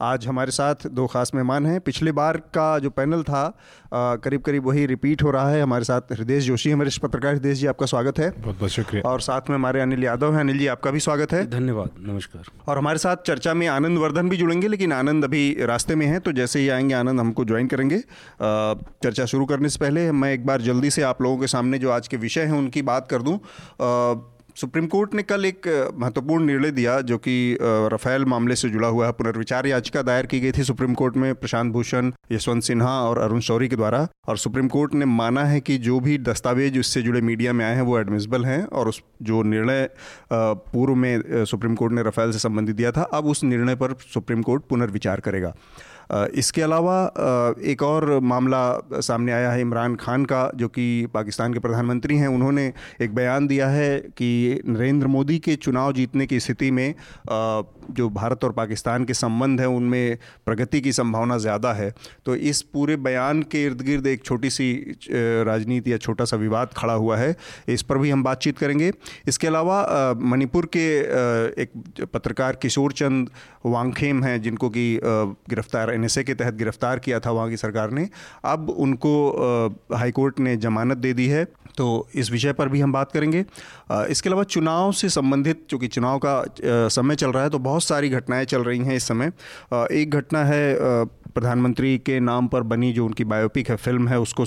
आज हमारे साथ दो खास मेहमान हैं। पिछले बार का जो पैनल था आ, करीब करीब वही रिपीट हो रहा है। हमारे साथ हृदय जोशी हमारे पत्रकार हृदय जी आपका स्वागत है। बहुत बहुत शुक्रिया। और साथ में हमारे अनिल यादव हैं। अनिल जी आपका भी स्वागत है। धन्यवाद नमस्कार। और हमारे साथ चर्चा में आनंद वर्धन भी जुड़ेंगे लेकिन आनंद अभी रास्ते में हैं तो जैसे ही आएँगे आनंद हमको ज्वाइन करेंगे। चर्चा शुरू करने से पहले मैं एक बार जल्दी से आप लोगों के सामने जो आज के विषय हैं उनकी बात कर दूँ। सुप्रीम कोर्ट ने कल एक महत्वपूर्ण निर्णय दिया जो कि रफेल मामले से जुड़ा हुआ है। पुनर्विचार याचिका दायर की गई थी सुप्रीम कोर्ट में प्रशांत भूषण, यशवंत सिन्हा और अरुण शौरी के द्वारा। और सुप्रीम कोर्ट ने माना है कि जो भी दस्तावेज़ उससे जुड़े मीडिया में आए हैं वो एडमिसिबल हैं और उस, जो निर्णय पूर्व में सुप्रीम कोर्ट ने रफेल से संबंधित दिया था, अब उस निर्णय पर सुप्रीम कोर्ट पुनर्विचार करेगा। इसके अलावा एक और मामला सामने आया है इमरान खान का, जो कि पाकिस्तान के प्रधानमंत्री हैं। उन्होंने एक बयान दिया है कि नरेंद्र मोदी के चुनाव जीतने की स्थिति में जो भारत और पाकिस्तान के संबंध हैं, उनमें प्रगति की संभावना ज़्यादा है। तो इस पूरे बयान के इर्द गिर्द एक छोटी सी राजनीति या छोटा सा विवाद खड़ा हुआ है। इस पर भी हम बातचीत करेंगे। इसके अलावा मणिपुर के एक पत्रकार किशोर चंद वांगखेम हैं, जिनको कि गिरफ़्तार एनएसए के तहत गिरफ़्तार किया था वहाँ की सरकार ने। अब उनको हाईकोर्ट ने जमानत दे दी है तो इस विषय पर भी हम बात करेंगे। इसके अलावा चुनाव से संबंधित, चूँकि चुनाव का समय चल रहा है तो बहुत सारी घटनाएँ चल रही हैं इस समय। एक घटना है प्रधानमंत्री के नाम पर बनी जो उनकी बायोपिक है फ़िल्म है, उसको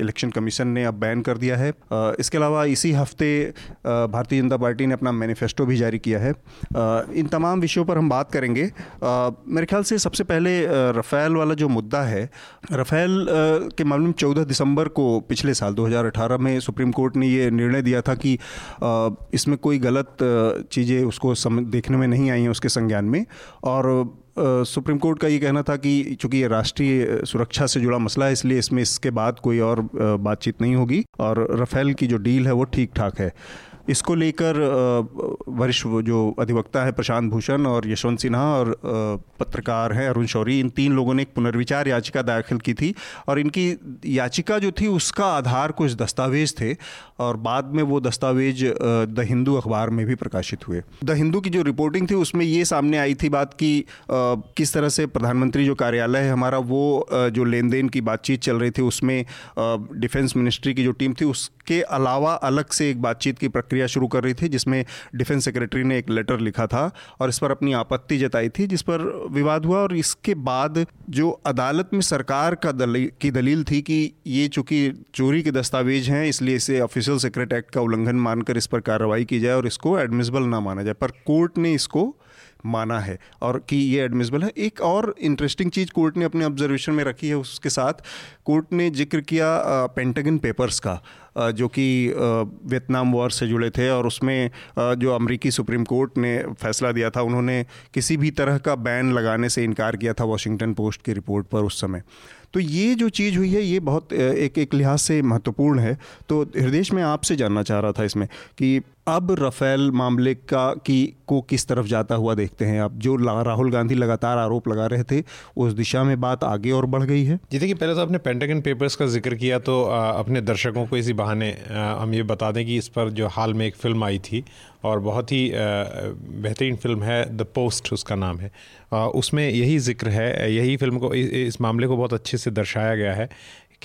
इलेक्शन कमीशन ने अब बैन कर दिया है। इसके अलावा इसी हफ़्ते भारतीय जनता पार्टी ने अपना मैनिफेस्टो भी जारी किया है। इन तमाम विषयों पर हम बात करेंगे। मेरे ख्याल से सबसे पहले रफ़ेल वाला जो मुद्दा है, रफ़ेल के मामले में चौदह दिसंबर को पिछले साल 2018 में सुप्रीम कोर्ट ने ये निर्णय दिया था कि इसमें कोई गलत चीज़ें उसको देखने में नहीं आई हैं उसके संज्ञान में। और सुप्रीम कोर्ट का ये कहना था कि चूँकि ये राष्ट्रीय सुरक्षा से जुड़ा मसला है, इसलिए इसमें इसके बाद कोई और बातचीत नहीं होगी और रफेल की जो डील है वो ठीक ठाक है। इसको लेकर वरिष्ठ जो अधिवक्ता है प्रशांत भूषण और यशवंत सिन्हा और पत्रकार हैं अरुण शौरी, इन तीन लोगों ने एक पुनर्विचार याचिका दाखिल की थी और इनकी याचिका जो थी उसका आधार कुछ दस्तावेज़ थे और बाद में वो दस्तावेज़ द हिंदू अखबार में भी प्रकाशित हुए। द हिंदू की जो रिपोर्टिंग थी उसमें ये सामने आई थी बात कि किस तरह से प्रधानमंत्री जो कार्यालय है हमारा वो जो लेन देन की बातचीत चल रही थी उसमें डिफेंस मिनिस्ट्री की जो टीम थी उसके अलावा अलग से एक बातचीत की प्रक्रिया प्रक्रिया शुरू कर रही थी जिसमें डिफेंस सेक्रेटरी ने एक लेटर लिखा था और इस पर अपनी आपत्ति जताई थी जिस पर विवाद हुआ और इसके बाद जो अदालत में सरकार का दली, की दलील थी कि ये चूँकि चोरी के दस्तावेज़ हैं इसलिए इसे ऑफिशियल सेक्रेट एक्ट का उल्लंघन मानकर इस पर कार्रवाई की जाए और इसको एडमिसबल ना माना जाए पर कोर्ट ने इसको माना है और कि ये एडमिसिबल है। एक और इंटरेस्टिंग चीज़ कोर्ट ने अपने ऑब्जर्वेशन में रखी है उसके साथ। कोर्ट ने ज़िक्र किया पेंटागन पेपर्स का जो कि वियतनाम वॉर से जुड़े थे और उसमें जो अमेरिकी सुप्रीम कोर्ट ने फैसला दिया था, उन्होंने किसी भी तरह का बैन लगाने से इनकार किया था वॉशिंगटन पोस्ट की रिपोर्ट पर उस समय। तो ये जो चीज़ हुई है, ये बहुत एक एक लिहाज से महत्वपूर्ण है। तो हृदय में आपसे जानना चाह रहा था इसमें कि अब रफेल मामले का की को किस तरफ़ जाता हुआ देखते हैं आप? जो राहुल गांधी लगातार आरोप लगा रहे थे, उस दिशा में बात आगे और बढ़ गई है। जैसे कि पहले तो आपने पेंटागन पेपर्स का ज़िक्र किया तो अपने दर्शकों को इसी बहाने हम ये बता दें कि इस पर जो हाल में एक फ़िल्म आई थी और बहुत ही बेहतरीन फ़िल्म है द पोस्ट उसका नाम है। उसमें यही ज़िक्र है, यही फ़िल्म को इस मामले को बहुत अच्छे से दर्शाया गया है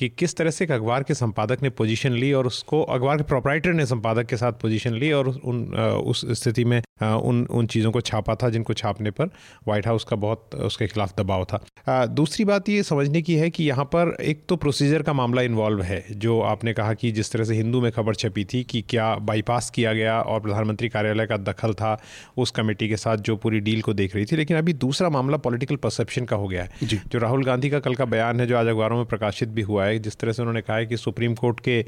कि किस तरह से एक अखबार के संपादक ने पोजीशन ली और उसको, अखबार के प्रोपराइटर ने संपादक के साथ पोजीशन ली और उन उस स्थिति में उन उन चीज़ों को छापा था जिनको छापने पर व्हाइट हाउस का बहुत उसके खिलाफ दबाव था। दूसरी बात ये समझने की है कि यहाँ पर एक तो प्रोसीजर का मामला इन्वॉल्व है जो आपने कहा कि जिस तरह से हिंदू में खबर छपी थी कि क्या बाईपास किया गया और प्रधानमंत्री कार्यालय का दखल था उस कमेटी के साथ जो पूरी डील को देख रही थी। लेकिन अभी दूसरा मामला पॉलिटिकल परसेप्शन का हो गया है जो। राहुल गांधी का कल का बयान है जो आज अखबारों में प्रकाशित भी हुआ है जिस तरह से उन्होंने कहा है कि सुप्रीम कोर्ट के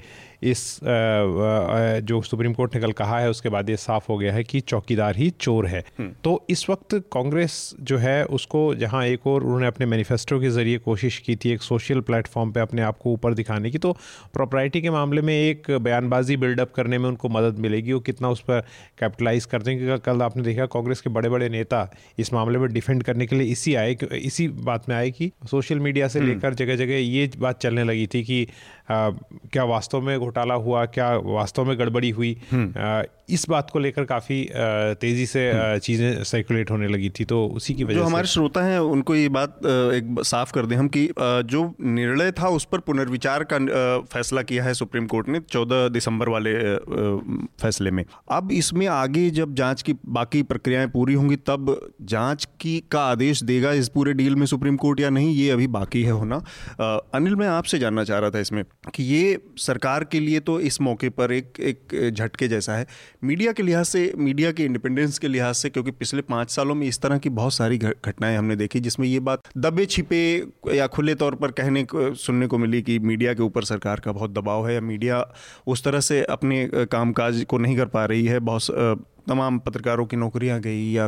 इस जो सुप्रीम कोर्ट ने कल कहा है उसके बाद ये साफ़ हो गया है कि चौकीदार ही चोर है। तो इस वक्त कांग्रेस जो है उसको जहाँ एक और उन्होंने अपने मैनिफेस्टो के ज़रिए कोशिश की थी एक सोशल प्लेटफॉर्म पे अपने आप को ऊपर दिखाने की तो प्रॉपर्टी के मामले में एक बयानबाजी बिल्डअप करने में उनको मदद मिलेगी। वो कितना उस पर कैपिटलाइज करते हैं क्योंकि कल आपने देखा कांग्रेस के बड़े बड़े नेता इस मामले में डिफेंड करने के लिए इसी आए इसी बात में आए कि सोशल मीडिया से लेकर जगह जगह ये बात चलने लगी थी कि आ, क्या वास्तव में घोटाला हुआ क्या वास्तव में गड़बड़ी हुई? आ, इस बात को लेकर काफ़ी तेज़ी से चीज़ें सर्कुलेट होने लगी थी तो उसी की वजह जो हमारे श्रोता हैं उनको ये बात एक साफ़ कर दें हम कि जो निर्णय था उस पर पुनर्विचार का फैसला किया है सुप्रीम कोर्ट ने 14 दिसंबर वाले फैसले में। अब इसमें आगे जब जाँच की बाकी प्रक्रियाएँ पूरी होंगी तब जाँच की का आदेश देगा इस पूरे डील में सुप्रीम कोर्ट या नहीं ये अभी बाकी है होना। अनिल मैं आपसे जानना चाह रहा था इसमें कि ये सरकार के लिए तो इस मौके पर एक एक झटके जैसा है मीडिया के लिहाज से, मीडिया के इंडिपेंडेंस के लिहाज से, क्योंकि पिछले पाँच सालों में इस तरह की बहुत सारी घटनाएँ हमने देखी, जिसमें ये बात दबे छिपे या खुले तौर पर कहने सुनने को मिली कि मीडिया के ऊपर सरकार का बहुत दबाव है या मीडिया उस तरह से अपने कामकाज को नहीं कर पा रही है, बहुत तमाम पत्रकारों की नौकरियाँ गई या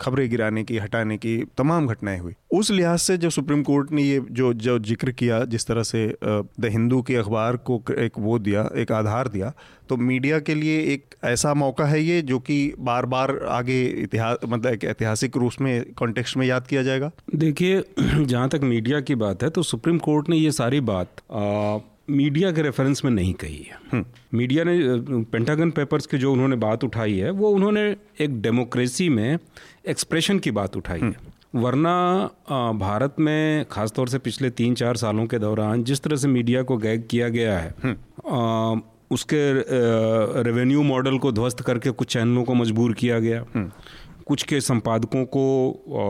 खबरें गिराने की हटाने की तमाम घटनाएँ हुई। उस लिहाज से जब सुप्रीम कोर्ट ने ये जो जो ज़िक्र किया जिस तरह से द हिंदू के अखबार को एक वो दिया एक आधार दिया तो मीडिया के लिए एक ऐसा मौका है ये जो कि बार बार आगे इतिहास मतलब एक ऐतिहासिक रूप में कॉन्टेक्स्ट में याद किया जाएगा? देखिए जहाँ तक मीडिया की बात है तो सुप्रीम कोर्ट ने ये सारी बात आ, मीडिया के रेफरेंस में नहीं कही है हम्म। मीडिया ने पेंटागन पेपर्स की जो उन्होंने बात उठाई है वो उन्होंने एक डेमोक्रेसी में एक्सप्रेशन की बात उठाई है हम्म। वरना भारत में खासतौर से पिछले तीन चार सालों के दौरान जिस तरह से मीडिया को गैग किया गया है आ, हम्म। उसके रेवेन्यू मॉडल को ध्वस्त करके कुछ चैनलों को मजबूर किया गया कुछ के संपादकों को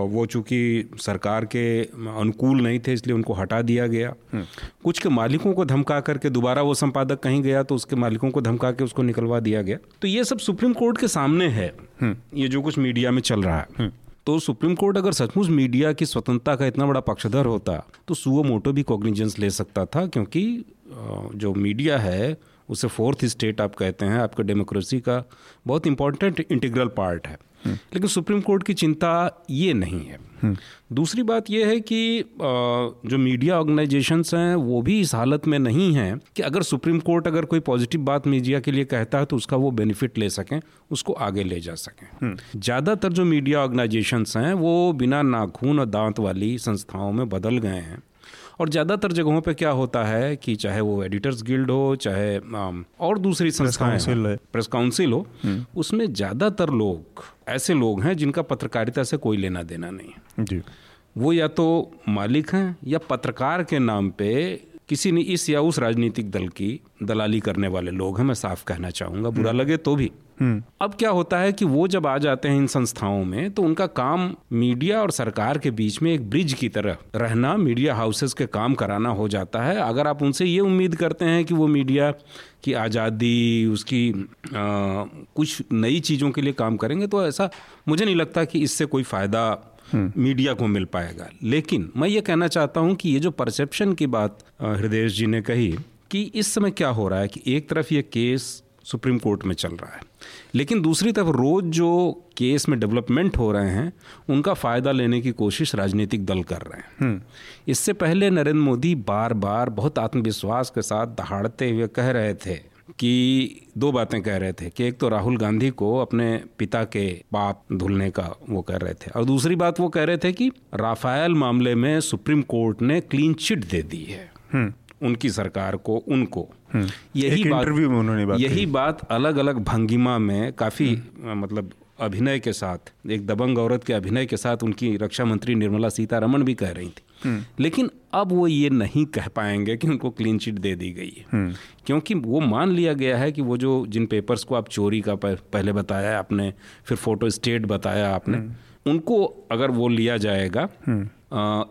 वो चूँकि सरकार के अनुकूल नहीं थे इसलिए उनको हटा दिया गया हम्म। कुछ के मालिकों को धमका करके दोबारा वो संपादक कहीं गया तो उसके मालिकों को धमका के उसको निकलवा दिया गया तो ये सब सुप्रीम कोर्ट के सामने है हम्म। ये जो कुछ मीडिया में चल रहा है हम्म। तो सुप्रीम कोर्ट अगर सचमुच मीडिया की स्वतंत्रता का इतना बड़ा पक्षधर होता तो सुओ मोटो भी कॉग्निजेंस ले सकता था क्योंकि जो मीडिया है उसे फोर्थ स्टेट आप कहते हैं आपके डेमोक्रेसी का बहुत इंपॉर्टेंट इंटीग्रल पार्ट है लेकिन सुप्रीम कोर्ट की चिंता ये नहीं है। दूसरी बात यह है कि जो मीडिया ऑर्गेनाइजेशंस हैं, वो भी इस हालत में नहीं हैं कि अगर सुप्रीम कोर्ट अगर कोई पॉजिटिव बात मीडिया के लिए कहता है तो उसका वो बेनिफिट ले सकें, उसको आगे ले जा सकें। ज़्यादातर जो मीडिया ऑर्गेनाइजेशंस हैं, वो बिना नाखून और दांत वाली संस्थाओं में बदल गए हैं। और ज़्यादातर जगहों पे क्या होता है कि चाहे वो एडिटर्स गिल्ड हो चाहे और दूसरी संस्थाएँ प्रेस काउंसिल हो हम्म। उसमें ज़्यादातर लोग ऐसे लोग हैं जिनका पत्रकारिता से कोई लेना देना नहीं जी वो या तो मालिक हैं या पत्रकार के नाम पे किसी ने इस या उस राजनीतिक दल की दलाली करने वाले लोग हैं मैं साफ़ कहना चाहूँगा बुरा हम्म। लगे तो भी। अब क्या होता है कि वो जब आ जाते हैं इन संस्थाओं में तो उनका काम मीडिया और सरकार के बीच में एक ब्रिज की तरह रहना मीडिया हाउसेस के काम कराना हो जाता है। अगर आप उनसे ये उम्मीद करते हैं कि वो मीडिया की आज़ादी उसकी आ, कुछ नई चीज़ों के लिए काम करेंगे तो ऐसा मुझे नहीं लगता कि इससे कोई फ़ायदा मीडिया को मिल पाएगा। लेकिन मैं ये कहना चाहता हूँ कि ये जो परसेप्शन की बात हृदय जी ने कही कि इस समय क्या हो रहा है कि एक तरफ़ ये केस सुप्रीम कोर्ट में चल रहा है लेकिन दूसरी तरफ़ रोज जो केस में डेवलपमेंट हो रहे हैं उनका फ़ायदा लेने की कोशिश राजनीतिक दल कर रहे हैं हम्म। इससे पहले नरेंद्र मोदी बार बार बहुत आत्मविश्वास के साथ दहाड़ते हुए कह रहे थे कि दो बातें कह रहे थे कि एक तो राहुल गांधी को अपने पिता के पाप धुलने का वो कह रहे थे और दूसरी बात वो कह रहे थे कि राफेल मामले में सुप्रीम कोर्ट ने क्लीन चिट दे दी है हम्म। उनकी सरकार को उनको हम्म। यही बात में उन्होंने बात यही बात अलग अलग भंगिमा में काफ़ी हम्म। मतलब अभिनय के साथ एक दबंग औरत के अभिनय के साथ उनकी रक्षा मंत्री निर्मला सीतारमण भी कह रही थी लेकिन अब वो ये नहीं कह पाएँगे कि उनको क्लीन चिट दे दी गई है हम्म। क्योंकि वो मान लिया गया है कि वो जो जिन पेपर्स को आप चोरी का पहले बताया आपने फिर फ़ोटो स्टेट बताया आपने हम्म। उनको अगर वो लिया जाएगा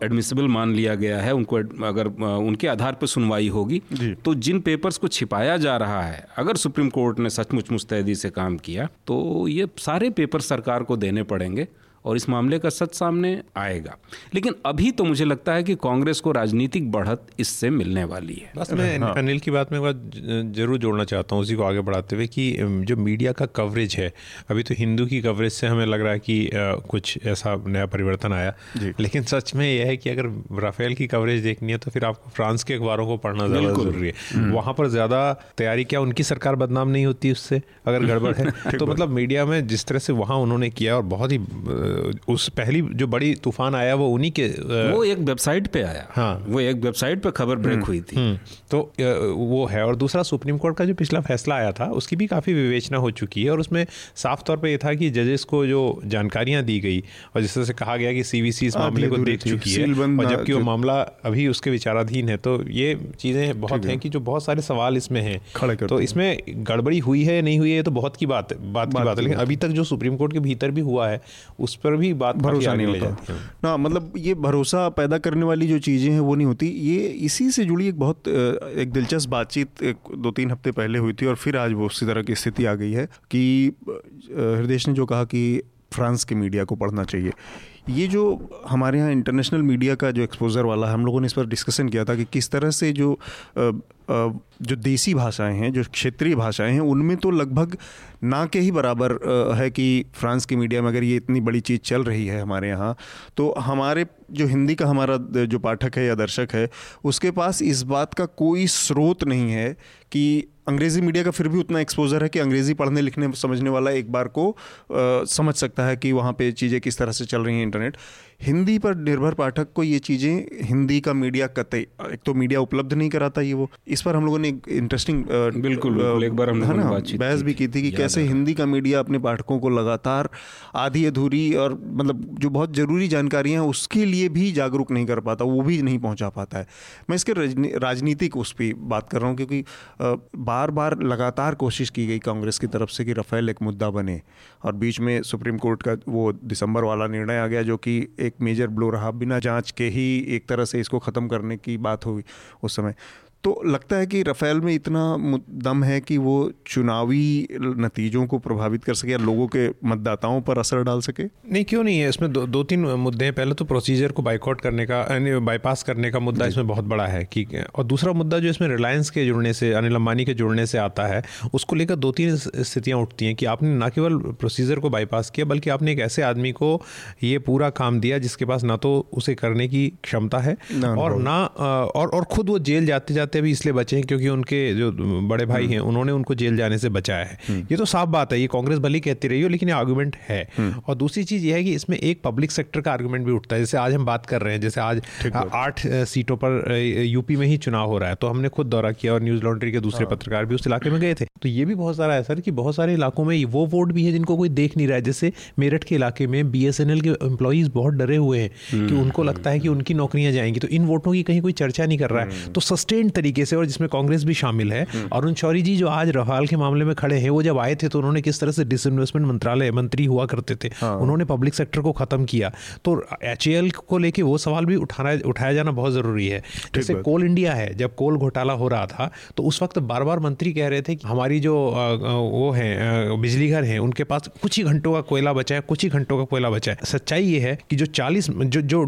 एडमिसिबल। मान लिया गया है उनको अगर उनके आधार पर सुनवाई होगी तो जिन पेपर्स को छिपाया जा रहा है अगर सुप्रीम कोर्ट ने सचमुच मुस्तैदी से काम किया तो ये सारे पेपर सरकार को देने पड़ेंगे और इस मामले का सच सामने आएगा। लेकिन अभी तो मुझे लगता है कि कांग्रेस को राजनीतिक बढ़त इससे मिलने वाली है। बस मैं हाँ। अनिल की बात में बात ज़रूर जोड़ना चाहता हूँ उसी को आगे बढ़ाते हुए कि जो मीडिया का कवरेज है अभी तो हिंदू की कवरेज से हमें लग रहा है कि कुछ ऐसा नया परिवर्तन आया। लेकिन सच में यह है कि अगर राफेल की कवरेज देखनी है तो फिर आपको फ्रांस के अखबारों को पढ़ना ज़्यादा ज़रूरी है। हम्म। वहाँ पर ज़्यादा तैयारी क्या उनकी सरकार बदनाम नहीं होती उससे अगर गड़बड़ है? तो मतलब मीडिया में जिस तरह से वहाँ उन्होंने किया और बहुत ही उस पहली जो बड़ी तूफ़ान आया वो उन्हीं के वो एक वेबसाइट पे आया। हाँ। वो एक वेबसाइट पे खबर ब्रेक हम्म, हुई थी। हम्म। तो वो है और दूसरा सुप्रीम कोर्ट का जो पिछला फैसला आया था उसकी भी काफ़ी विवेचना हो चुकी है और उसमें साफ़ तौर पर यह था कि जजेस को जो जानकारियाँ दी गई और जिस तरह से कहा गया कि सी इस मामले को देख चुकी है और जबकि वो मामला अभी उसके विचाराधीन है तो ये चीज़ें बहुत हैं। कि जो बहुत सारे सवाल इसमें हैं। तो इसमें गड़बड़ी हुई है नहीं हुई है तो बहुत की बात बात की बात है। लेकिन अभी तक जो सुप्रीम कोर्ट के भीतर भी हुआ है उस पर भी बात भरोसा नहीं ले जाती ना मतलब ये भरोसा पैदा करने वाली जो चीज़ें हैं वो नहीं होती। ये इसी से जुड़ी एक बहुत एक दिलचस्प बातचीत दो तीन हफ़्ते पहले हुई थी और फिर आज वो उसी तरह की स्थिति आ गई है कि हृदय ने जो कहा कि फ्रांस के मीडिया को पढ़ना चाहिए। ये जो हमारे यहाँ इंटरनेशनल मीडिया का जो एक्सपोजर वाला है हम लोगों ने इस पर डिस्कशन किया था कि किस तरह से जो जो देसी भाषाएँ हैं जो क्षेत्रीय भाषाएँ हैं उनमें तो लगभग ना के ही बराबर है कि फ्रांस की मीडिया में अगर ये इतनी बड़ी चीज़ चल रही है हमारे यहाँ तो हमारे जो हिंदी का हमारा जो पाठक है या दर्शक है उसके पास इस बात का कोई स्रोत नहीं है कि अंग्रेज़ी मीडिया का फिर भी उतना एक्सपोजर है कि अंग्रेज़ी पढ़ने लिखने समझने वाला एक बार को आ, समझ सकता है कि वहाँ पे चीज़ें किस तरह से चल रही हैं इंटरनेट हिंदी पर निर्भर पाठक को ये चीज़ें हिंदी का मीडिया कतई एक तो मीडिया उपलब्ध नहीं कराता ये वो इस पर हम लोगों ने इंटरेस्टिंग बिल्कुल एक बार हम है ना बहस भी की थी कि कैसे हिंदी का मीडिया अपने पाठकों को लगातार आधी अधूरी और मतलब जो बहुत ज़रूरी जानकारियाँ हैं उसके लिए भी जागरूक नहीं कर पाता वो भी नहीं पहुँचा पाता है। मैं इसके राजनीतिक उस पर बात कर रहा हूँ क्योंकि बार बार लगातार कोशिश की गई कांग्रेस की तरफ़ से कि रफ़ेल एक मुद्दा बने और बीच में सुप्रीम कोर्ट का वो दिसंबर वाला निर्णय आ गया जो कि एक मेजर ब्लो रहा बिना जाँच के ही एक तरह से इसको ख़त्म करने की बात हुई उस समय। तो लगता है कि रफ़ेल में इतना दम है कि वो चुनावी नतीजों को प्रभावित कर सके या लोगों के मतदाताओं पर असर डाल सके? नहीं क्यों नहीं है? इसमें दो, दो तीन मुद्दे हैं। पहले तो प्रोसीजर को बाइकआउट करने का बाईपास करने का मुद्दा इसमें बहुत बड़ा है कि और दूसरा मुद्दा जो इसमें रिलायंस के जुड़ने से अनिल अंबानी के जुड़ने से आता है उसको लेकर दो तीन स्थितियाँ उठती हैं कि आपने ना केवल प्रोसीजर को बाईपास किया बल्कि आपने एक ऐसे आदमी को ये पूरा काम दिया जिसके पास ना तो उसे करने की क्षमता है और ना और और खुद वो जेल जाते जाते भी इसलिए बचे हैं क्योंकि उनके जो बड़े भाई हैं उन्होंने उनको जेल जाने से बचाया है हम्म। ये तो साफ़ बात है ये कांग्रेस भली कहती रही हो लेकिन ये आर्गूमेंट है हम्म। और दूसरी चीज़ ये है कि इसमें एक पब्लिक सेक्टर का आर्गूमेंट भी उठता है जैसे आज हम बात कर रहे हैं जैसे आज आठ सीटों पर यूपी में ही चुनाव हो रहा है तो हमने खुद दौरा किया और न्यूज़ लॉन्ड्री के दूसरे हाँ। पत्रकार भी उस इलाके में गए थे तो ये भी बहुत सारा ऐसा है कि बहुत सारे इलाकों में वो वोट भी है जिनको कोई देख नहीं रहा है जैसे मेरठ के इलाके में बीएसएनएल के एम्प्लॉज बहुत डरे हुए हैं कि हम्म। उनको लगता है कि उनकी नौकरियाँ जाएँगी तो इन वोटों की कहीं कोई चर्चा नहीं कर रहा है तो सस्टेन तरीके से और जिसमें कांग्रेस भी शामिल है। अरुण शौरी जी जो आज रफाल के मामले में खड़े हैं वो जब आए थे तो उन्होंने किस तरह से डिसइन्वेस्टमेंट मंत्रालय मंत्री हुआ करते थे हाँ। उन्होंने पब्लिक सेक्टर को खत्म किया तो एच को लेके वो सवाल भी उठाना उठाया जाना बहुत ज़रूरी है जैसे कोल इंडिया है जब कोल घोटाला हो रहा था तो उस वक्त बार बार मंत्री कह रहे थे कि हमारी जो वो है बिजली घर हैं उनके पास कुछ ही घंटों का कोयला बचा है कुछ ही घंटों का कोयला बचा है सच्चाई ये है कि जो चालीस जो जो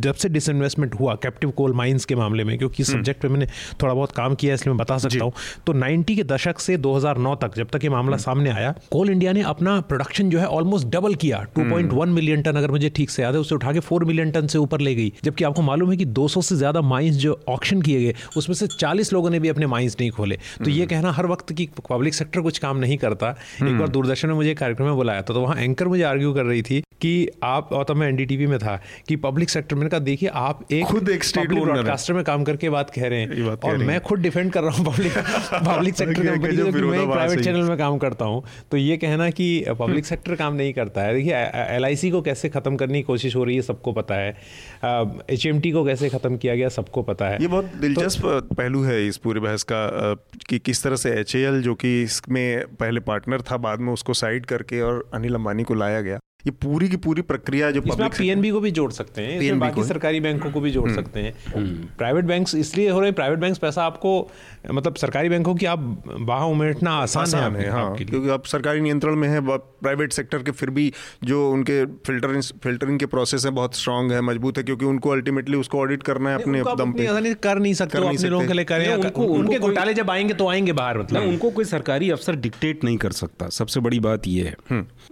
जब से डिसइन्वेस्टमेंट हुआ कैप्टिव कोल माइंस के मामले में क्योंकि सब्जेक्ट हम्म। पे मैंने थोड़ा बहुत काम किया इसलिए मैं बता सकता हूँ। तो 90 के दशक से 2009 तक जब तक ये मामला हम्म। सामने आया कोल इंडिया ने अपना प्रोडक्शन जो है ऑलमोस्ट डबल किया। 2.1 मिलियन टन अगर मुझे ठीक से याद है उसे उठा के 4 मिलियन टन से ऊपर ले गई। जबकि आपको मालूम है कि 200 से ज़्यादा माइंस जो ऑक्शन किए गए उसमें से 40 लोगों ने भी अपने माइंस नहीं खोले। तो ये हम्म। कहना हर वक्त की पब्लिक सेक्टर कुछ काम नहीं करता। एक बार हम्म। दूरदर्शन में मुझे कार्यक्रम में बुलाया था तो वहाँ एंकर मुझे आर्ग्यू कर रही थी कि आप और तब मैं एनडीटीवी में था कि पब्लिक सेक्टर में कहा देखिए आप एक खुद एक स्टेट ब्रॉडकास्टर में काम करके बात कह रहे हैं। और मैं खुद डिफेंड कर रहा हूँ पब्लिक पब्लिक सेक्टर कंपनी जो मैं प्राइवेट चैनल में काम करता हूँ। तो ये कहना कि पब्लिक सेक्टर काम नहीं करता है। देखिए एलआईसी को कैसे ख़त्म करने की कोशिश हो रही है सबको पता है। एचएमटी को कैसे ख़त्म किया गया सबको पता है। ये बहुत तो दिलचस्प पहलू है इस पूरे बहस का कि किस तरह से एच जो कि इसमें पहले पार्टनर था बाद में उसको साइड करके और अनिल अंबानी को लाया गया। ये पूरी की पूरी प्रक्रिया जो इसमें आप पीएनबी को भी जोड़ सकते हैं इसमें बाकी है। सरकारी बैंकों को भी जोड़ सकते हैं। प्राइवेट बैंक्स इसलिए हो रहे हैं प्राइवेट बैंक्स पैसा आपको मतलब सरकारी बैंकों की आप बाह उमेटना आसान, है, आसान है हाँ क्योंकि अब सरकारी नियंत्रण में है प्राइवेट सेक्टर के फिर भी जो उनके फिल्टरिंग फिल्टरिंग के प्रोसेस है बहुत स्ट्रांग है मज़बूत है क्योंकि उनको अल्टीमेटली उसको ऑडिट करना है अपने दम पे। कर नहीं सकते अपने लोगों के लिए करें। उनको- उनके घोटाले जब आएँगे तो आएँगे बाहर मतलब। उनको कोई सरकारी अफसर डिक्टेट नहीं कर सकता। सबसे बड़ी बात यह है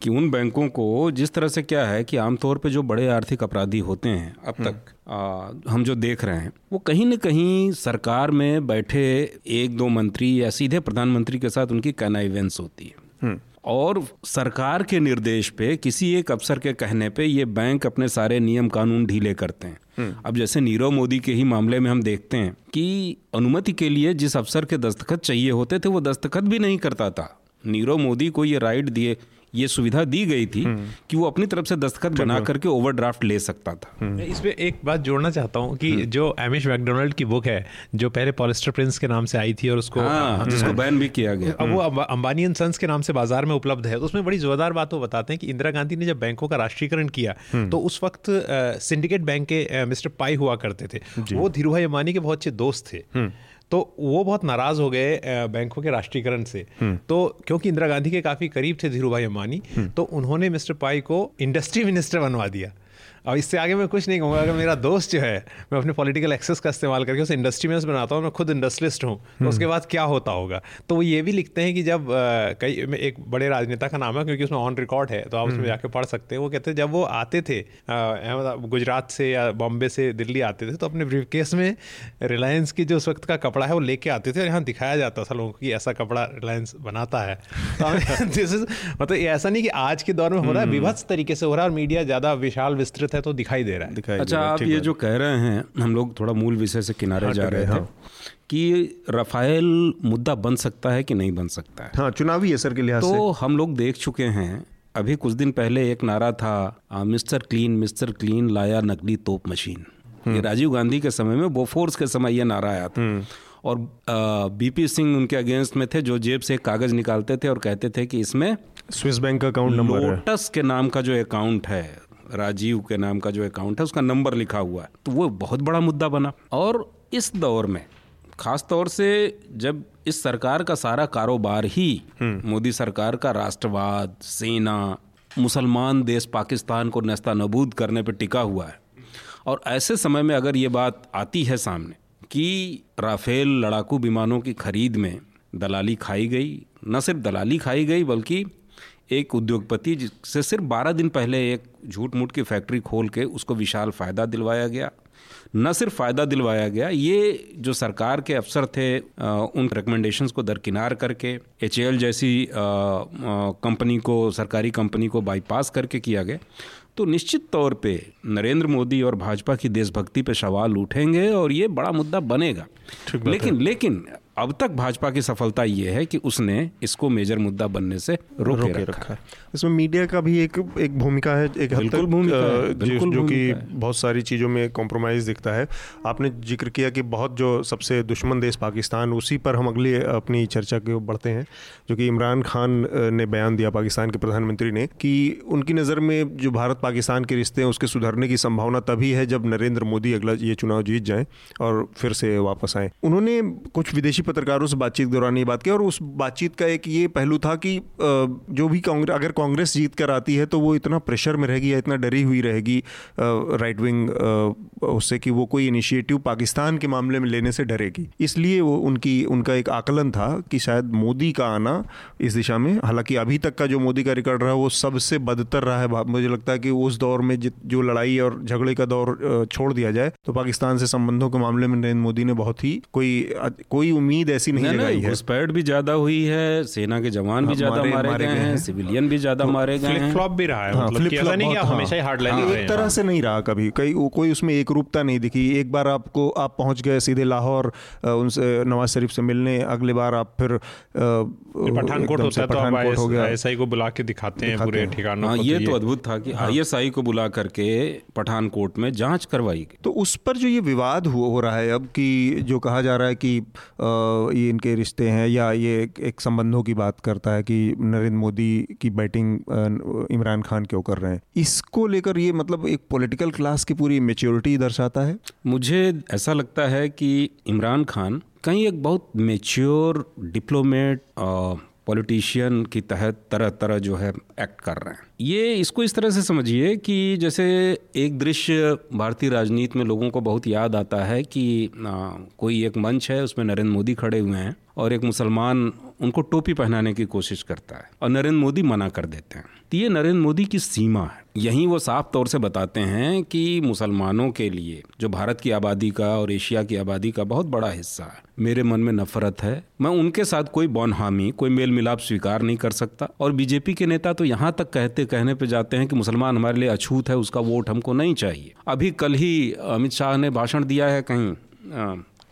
कि उन बैंकों को जिस तरह से क्या है कि आमतौर पे जो बड़े आर्थिक अपराधी होते हैं अब तक आ, हम जो देख रहे हैं वो कहीं न कहीं सरकार में बैठे एक दो मंत्री या सीधे प्रधानमंत्री के साथ उनकी कनाइवेंस होती है। और सरकार के निर्देश पे किसी एक अफसर के कहने पे ये बैंक अपने सारे नियम कानून ढीले करते हैं। अब जैसे नीरव मोदी के ही मामले में हम देखते हैं कि अनुमति के लिए जिस अफसर के दस्तखत चाहिए होते थे वो दस्तखत भी नहीं करता था। नीरव मोदी को ये राइट दिए ये सुविधा दी गई थी कि वो अपनी तरफ़ से दस्तखत बना करके ओवरड्राफ्ट ले सकता था। मैं इसमें एक बात जोड़ना चाहता हूँ कि जो एमिश मैकडोनल्ड की बुक है जो पहले पॉलिस्टर प्रिंस के नाम से आई थी और उसको हाँ जिसको बैन भी किया गया। अब वो अंबा- अंबानी एंड सन्स के नाम से बाज़ार में उपलब्ध है। तो उसमें बड़ी जोरदार बात वो बताते हैं कि इंदिरा गांधी ने जब बैंकों का राष्ट्रीयकरण किया तो उस वक्त सिंडिकेट बैंक के मिस्टर पाई हुआ करते थे। वो धीरू भाई अंबानी के बहुत अच्छे दोस्त थे। तो वो बहुत नाराज़ हो गए बैंकों के राष्ट्रीयकरण से। तो क्योंकि इंदिरा गांधी के काफ़ी करीब थे धीरू भाई अंबानी तो उन्होंने मिस्टर पाई को इंडस्ट्री मिनिस्टर बनवा दिया। अब इससे आगे मैं कुछ नहीं कहूँगा अगर मेरा दोस्त जो है मैं अपने पॉलिटिकल एक्सेस का इस्तेमाल करके उसे इंडस्ट्री में बनाता हूँ मैं खुद इंडस्ट्रियलिस्ट हूँ तो उसके बाद क्या होता होगा? तो वो ये भी लिखते हैं कि जब कई एक बड़े राजनेता का नाम है क्योंकि उसमें ऑन रिकॉर्ड है तो आप उसमें जाके पढ़ सकते हैं। वो कहते हैं जब वो आते थे अहमदाबाद गुजरात से या बॉम्बे से दिल्ली आते थे तो अपने ब्रीफ केस में रिलायंस की जो उस वक्त का कपड़ा है वो लेके आते थे और यहाँ दिखाया जाता था लोगों को कि ऐसा कपड़ा रिलायंस बनाता है। तो दिस इज़ मतलब ऐसा नहीं कि आज के दौर में हो रहा है विभत्स तरीके से हो रहा है और मीडिया ज़्यादा विशाल विस्तृत है तो दिखाई दे रहा है। दिखाई अच्छा है, आप ये जो कह रहे हैं हम लोग थोड़ा मूल विषय से किनारे जा रहे थे हाँ। कि रफाइल मुद्दा बन सकता है कि नहीं बन सकता है? हाँ चुनावी असर के लिहाज से। तो हम लोग देख चुके हैं अभी कुछ दिन पहले एक नारा था आ, मिस्टर क्लीन मिस्टर क्लीन लाया नकली तोप मशीन। ये राजीव गांधी के समय में बोफोर्स के समय ये नारा आया था। और बीपी सिंह उनके अगेंस्ट में थे जो जेब से कागज़ निकालते थे और कहते थे कि इसमें स्विस बैंक का अकाउंट नंबर लोटस के नाम का जो अकाउंट है राजीव के नाम का जो अकाउंट है उसका नंबर लिखा हुआ है। तो वो बहुत बड़ा मुद्दा बना। और इस दौर में खास तौर से जब इस सरकार का सारा कारोबार ही मोदी सरकार का राष्ट्रवाद सेना मुसलमान देश पाकिस्तान को नस्ता नबूद करने पर टिका हुआ है। और ऐसे समय में अगर ये बात आती है सामने कि राफेल लड़ाकू विमानों की खरीद में दलाली खाई गई न सिर्फ़ दलाली खाई गई बल्कि एक उद्योगपति जिससे सिर्फ़ 12 दिन पहले एक झूठ मूठ की फैक्ट्री खोल के उसको विशाल फ़ायदा दिलवाया गया। न सिर्फ़ फ़ायदा दिलवाया गया ये जो सरकार के अफसर थे उन रिकमेंडेशंस को दरकिनार करके एचएल जैसी कंपनी को सरकारी कंपनी को बाईपास करके किया गया। तो निश्चित तौर पे नरेंद्र मोदी और भाजपा की देशभक्ति पे सवाल उठेंगे और ये बड़ा मुद्दा बनेगा। लेकिन लेकिन अब तक भाजपा की सफलता ये है कि उसने इसको मेजर मुद्दा बनने से रोके, रोके रखा। रखा है। इसमें मीडिया का भी एक एक भूमिका है एक हद तक भूमिका जो, जो कि बहुत सारी चीज़ों में कॉम्प्रोमाइज़ दिखता है। आपने ज़िक्र किया कि बहुत जो सबसे दुश्मन देश पाकिस्तान उसी पर हम अगली अपनी चर्चा की बढ़ते हैं जो कि इमरान खान ने बयान दिया पाकिस्तान के प्रधानमंत्री ने कि उनकी नज़र में जो भारत पाकिस्तान के रिश्ते हैं उसके सुधरने की संभावना तभी है जब नरेंद्र मोदी अगला ये चुनाव जीत जाएँ और फिर से वापस आएँ। उन्होंने कुछ विदेशी पत्रकारों से बातचीत दौरान ये बात की और उस बातचीत का एक ये पहलू था कि जो भी कांग्रेस अगर कांग्रेस जीत कर आती है तो वो इतना प्रेशर में रहेगी या इतना डरी हुई रहेगी राइट विंग उससे कि वो कोई इनिशिएटिव पाकिस्तान के मामले में लेने से डरेगी। इसलिए वो उनकी, उनका एक आकलन था कि शायद मोदी का आना इस दिशा में, हालाँकि अभी तक का जो मोदी का रिकॉर्ड रहा वो सबसे बदतर रहा है। मुझे लगता है कि उस दौर में जो लड़ाई और झगड़े का दौर छोड़ दिया जाए तो पाकिस्तान से संबंधों के मामले में नरेंद्र मोदी ने बहुत ही कोई कोई उम्मीद ऐसी नहीं नहीं लगाई है। घुसपैठ भी ज़्यादा हुई है सेना के जवान भी हाँ, ज़्यादा मारे- गए हैं हैं। सिविलियन भी ज़्यादा मारे गए हैं। फ्लॉप भी रहा है हाँ, मतलब ऐसा नहीं कि हमेशा ही हाँ। हार्ड लाइन हाँ, एक तरह से नहीं रहा कभी। कई कोई उसमें एक रूपता नहीं दिखी। एक बार आपको आप पहुँच गए सीधे लाहौर उनसे नवाज़ शरीफ से मिलने अगले बार आप फिर पठानकोट होता है तो हो गया। आईएसआई को बुला के दिखाते हैं पूरे ठिकानों हाँ को ये तो अद्भुत था कि आईएसआई को बुला करके पठानकोट में जाँच करवाई गई। तो उस पर जो ये विवाद हो रहा है अब कि जो कहा जा रहा है कि अ, ये इनके रिश्ते हैं या ये एक, एक संबंधों की बात करता है कि नरेंद्र मोदी की बैटिंग इमरान खान क्यों कर रहे हैं? इसको लेकर ये मतलब एक पॉलिटिकल क्लास की पूरी मेच्योरिटी दर्शाता है? मुझे ऐसा लगता है कि इमरान खान कहीं एक बहुत मेच्योर डिप्लोमेट पॉलिटिशियन की तहत तरह तरह जो है एक्ट कर रहे हैं। ये इसको इस तरह से समझिए कि जैसे एक दृश्य भारतीय राजनीति में लोगों को बहुत याद आता है कि आ, कोई एक मंच है उसमें नरेंद्र मोदी खड़े हुए हैं। और एक मुसलमान उनको टोपी पहनाने की कोशिश करता है और नरेंद्र मोदी मना कर देते हैं। तो ये नरेंद्र मोदी की सीमा है। यहीं वो साफ़ तौर से बताते हैं कि मुसलमानों के लिए जो भारत की आबादी का और एशिया की आबादी का बहुत बड़ा हिस्सा है, मेरे मन में नफरत है। मैं उनके साथ कोई बौन हामी कोई मेल मिलाप स्वीकार नहीं कर सकता। और बीजेपी के नेता तो यहाँ तक कहते, कहने पे जाते हैं कि मुसलमान हमारे लिए अछूत है, उसका वोट हमको नहीं चाहिए। अभी कल ही अमित शाह ने भाषण दिया है कहीं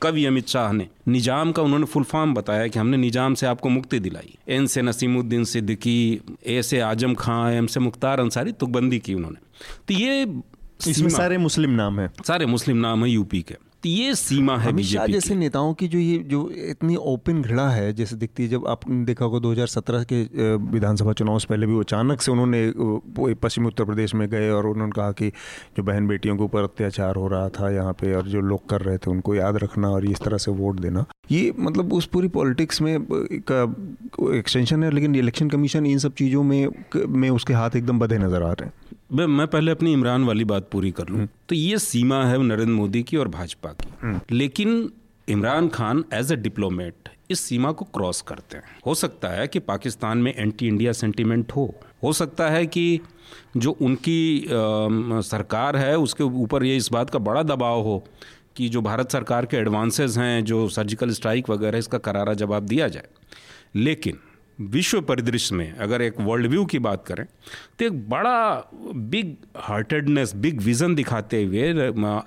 कवि अमित शाह ने निज़ाम का उन्होंने फुल फॉर्म बताया कि हमने निज़ाम से आपको मुक्ति दिलाई। एन से नसीमुद्दीन सिद्दीकी ए से आज़म खां एम से मुख्तार अंसारी तुकबंदी की उन्होंने। तो ये इसमें सारे मुस्लिम नाम है। सारे मुस्लिम नाम है यूपी के। ये सीमा है बीजेपी जैसे नेताओं की जो ये जो इतनी ओपन घृणा है जैसे दिखती है जब आपने देखा होगा 2017 के विधानसभा चुनाव से पहले भी अचानक से उन्होंने पश्चिमी उत्तर प्रदेश में गए और उन्होंने कहा कि जो बहन बेटियों के ऊपर अत्याचार हो रहा था यहाँ पे और जो लोग कर रहे थे उनको याद रखना और इस तरह से वोट देना। ये मतलब उस पूरी पॉलिटिक्स में का एक्सटेंशन है लेकिन इलेक्शन कमीशन इन सब चीज़ों में में उसके हाथ एकदम बधे नज़र आ रहे हैं। मैं पहले अपनी इमरान वाली बात पूरी कर लूँ। हम्म। तो ये सीमा है नरेंद्र मोदी की और भाजपा की। हम्म। लेकिन Imran Khan as a diplomat इस सीमा को क्रॉस करते हैं। हो सकता है कि पाकिस्तान में एंटी इंडिया सेंटीमेंट हो। हो सकता है कि जो उनकी आ, सरकार है उसके ऊपर ये इस बात का बड़ा दबाव हो कि जो भारत सरकार के एडवांसेस हैं जो सर्जिकल स्ट्राइक वगैरह इसका करारा जवाब दिया जाए। लेकिन विश्व परिदृश्य में अगर एक वर्ल्ड व्यू की बात करें तो एक बड़ा बिग हार्टेडनेस बिग विज़न दिखाते हुए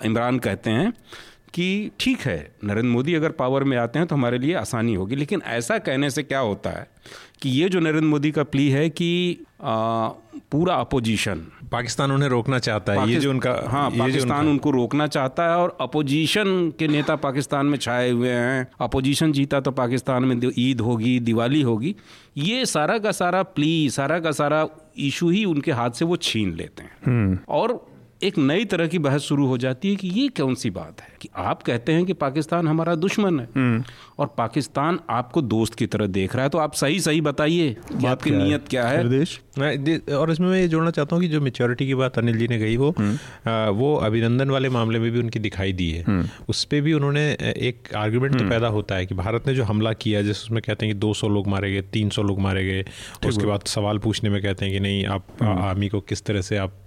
इमरान कहते हैं कि ठीक है नरेंद्र मोदी अगर पावर में आते हैं तो हमारे लिए आसानी होगी लेकिन ऐसा कहने से क्या होता है कि ये जो नरेंद्र मोदी का प्ली है कि आ, पूरा अपोजिशन पाकिस्तान उन्हें रोकना चाहता है ये जो उनका हाँ ये पाकिस्तान उनका... उनको रोकना चाहता है और अपोजिशन के नेता पाकिस्तान में छाए हुए हैं। अपोजिशन जीता तो पाकिस्तान में ईद होगी दिवाली होगी। ये सारा का सारा प्ली सारा का सारा इशू ही उनके हाथ से वो छीन लेते हैं। हम्म। और एक नई तरह की बहस शुरू हो जाती है कि ये कौन सी बात है? कि आप कहते हैं कि पाकिस्तान हमारा दुश्मन है। हम्म। और पाकिस्तान आपको दोस्त की तरह देख रहा है तो आप सही सही बताइए कि आपकी नीयत क्या है? निर्देश और इसमें मैं ये जोड़ना चाहता हूँ कि जो मेच्योरिटी की बात अनिल जी ने कही वो हम्म। आ, वो अभिनंदन वाले मामले में भी उनकी दिखाई दी है। हम्म। उस पर भी उन्होंने एक आर्ग्यूमेंट तो पैदा होता है कि भारत ने जो हमला किया जैसे उसमें कहते हैं कि 200 लोग मारे गए 300 लोग मारे गए उसके बाद सवाल पूछने में कहते हैं कि नहीं आप आर्मी को किस तरह से आप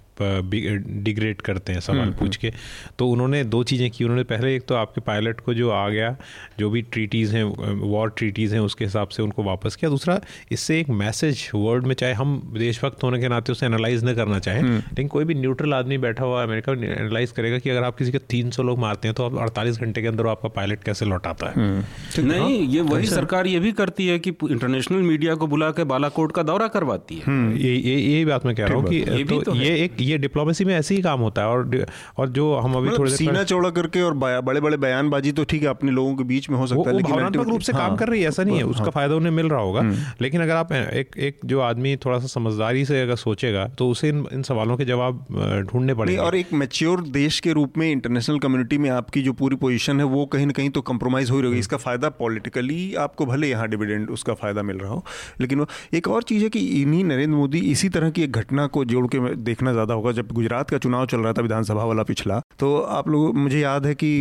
डिग्रेड करते हैं सवाल हम्म, पूछ के। तो उन्होंने दो चीज़ें की। उन्होंने पहले एक तो आपके पायलट को जो आ गया जो भी ट्रीटीज़ हैं वॉर ट्रीटीज़ हैं उसके हिसाब से उनको वापस किया। दूसरा इससे एक मैसेज वर्ल्ड में चाहे हम देशभक्त होने के नाते उसे एनालाइज न करना चाहें हम्म। लेकिन कोई भी न्यूट्रल आदमी बैठा हुआ अमेरिका एनालाइज करेगा कि अगर आप किसी के तीन सौ लोग मारते हैं तो आप अड़तालीस घंटे के अंदर आपका पायलट कैसे लौटाता है? हम्म। नहीं हाँ, ये वही सरकार ये भी करती है कि इंटरनेशनल मीडिया को बुला के बालाकोट का दौरा करवाती है। ये यही बात मैं कह रहा हूँ कि तो ये एक ये डिप्लोमेसी में ऐसे ही काम होता है और और जो हम अभी मतलब थोड़े सीना चौड़ा करके और बड़े बड़े बयानबाजी तो ठीक है अपने लोगों के बीच में हो सकता है लेकिन भावनात्मक रूप से काम हाँ। कर रही है ऐसा नहीं है उसका हाँ। फ़ायदा उन्हें मिल रहा होगा हम्म। लेकिन अगर आप एक एक जो आदमी थोड़ा सा समझदारी से अगर सोचेगा तो उसे इन, इन सवालों के जवाब ढूँढने पड़ेंगे और एक मेच्योर देश के रूप में इंटरनेशनल कम्युनिटी में आपकी जो पूरी पोजीशन है वो कहीं ना कहीं तो कंप्रोमाइज हो रही है इसका फ़ायदा पॉलिटिकली आपको भले यहाँ डिविडेंड उसका फ़ायदा मिल रहा हो लेकिन वो एक और चीज़ है कि इन्हीं नरेंद्र मोदी इसी तरह की एक घटना को जोड़ के देखना ज़्यादा होगा जब गुजरात का चुनाव चल रहा था विधानसभा वाला पिछला। तो आप लोग मुझे याद है कि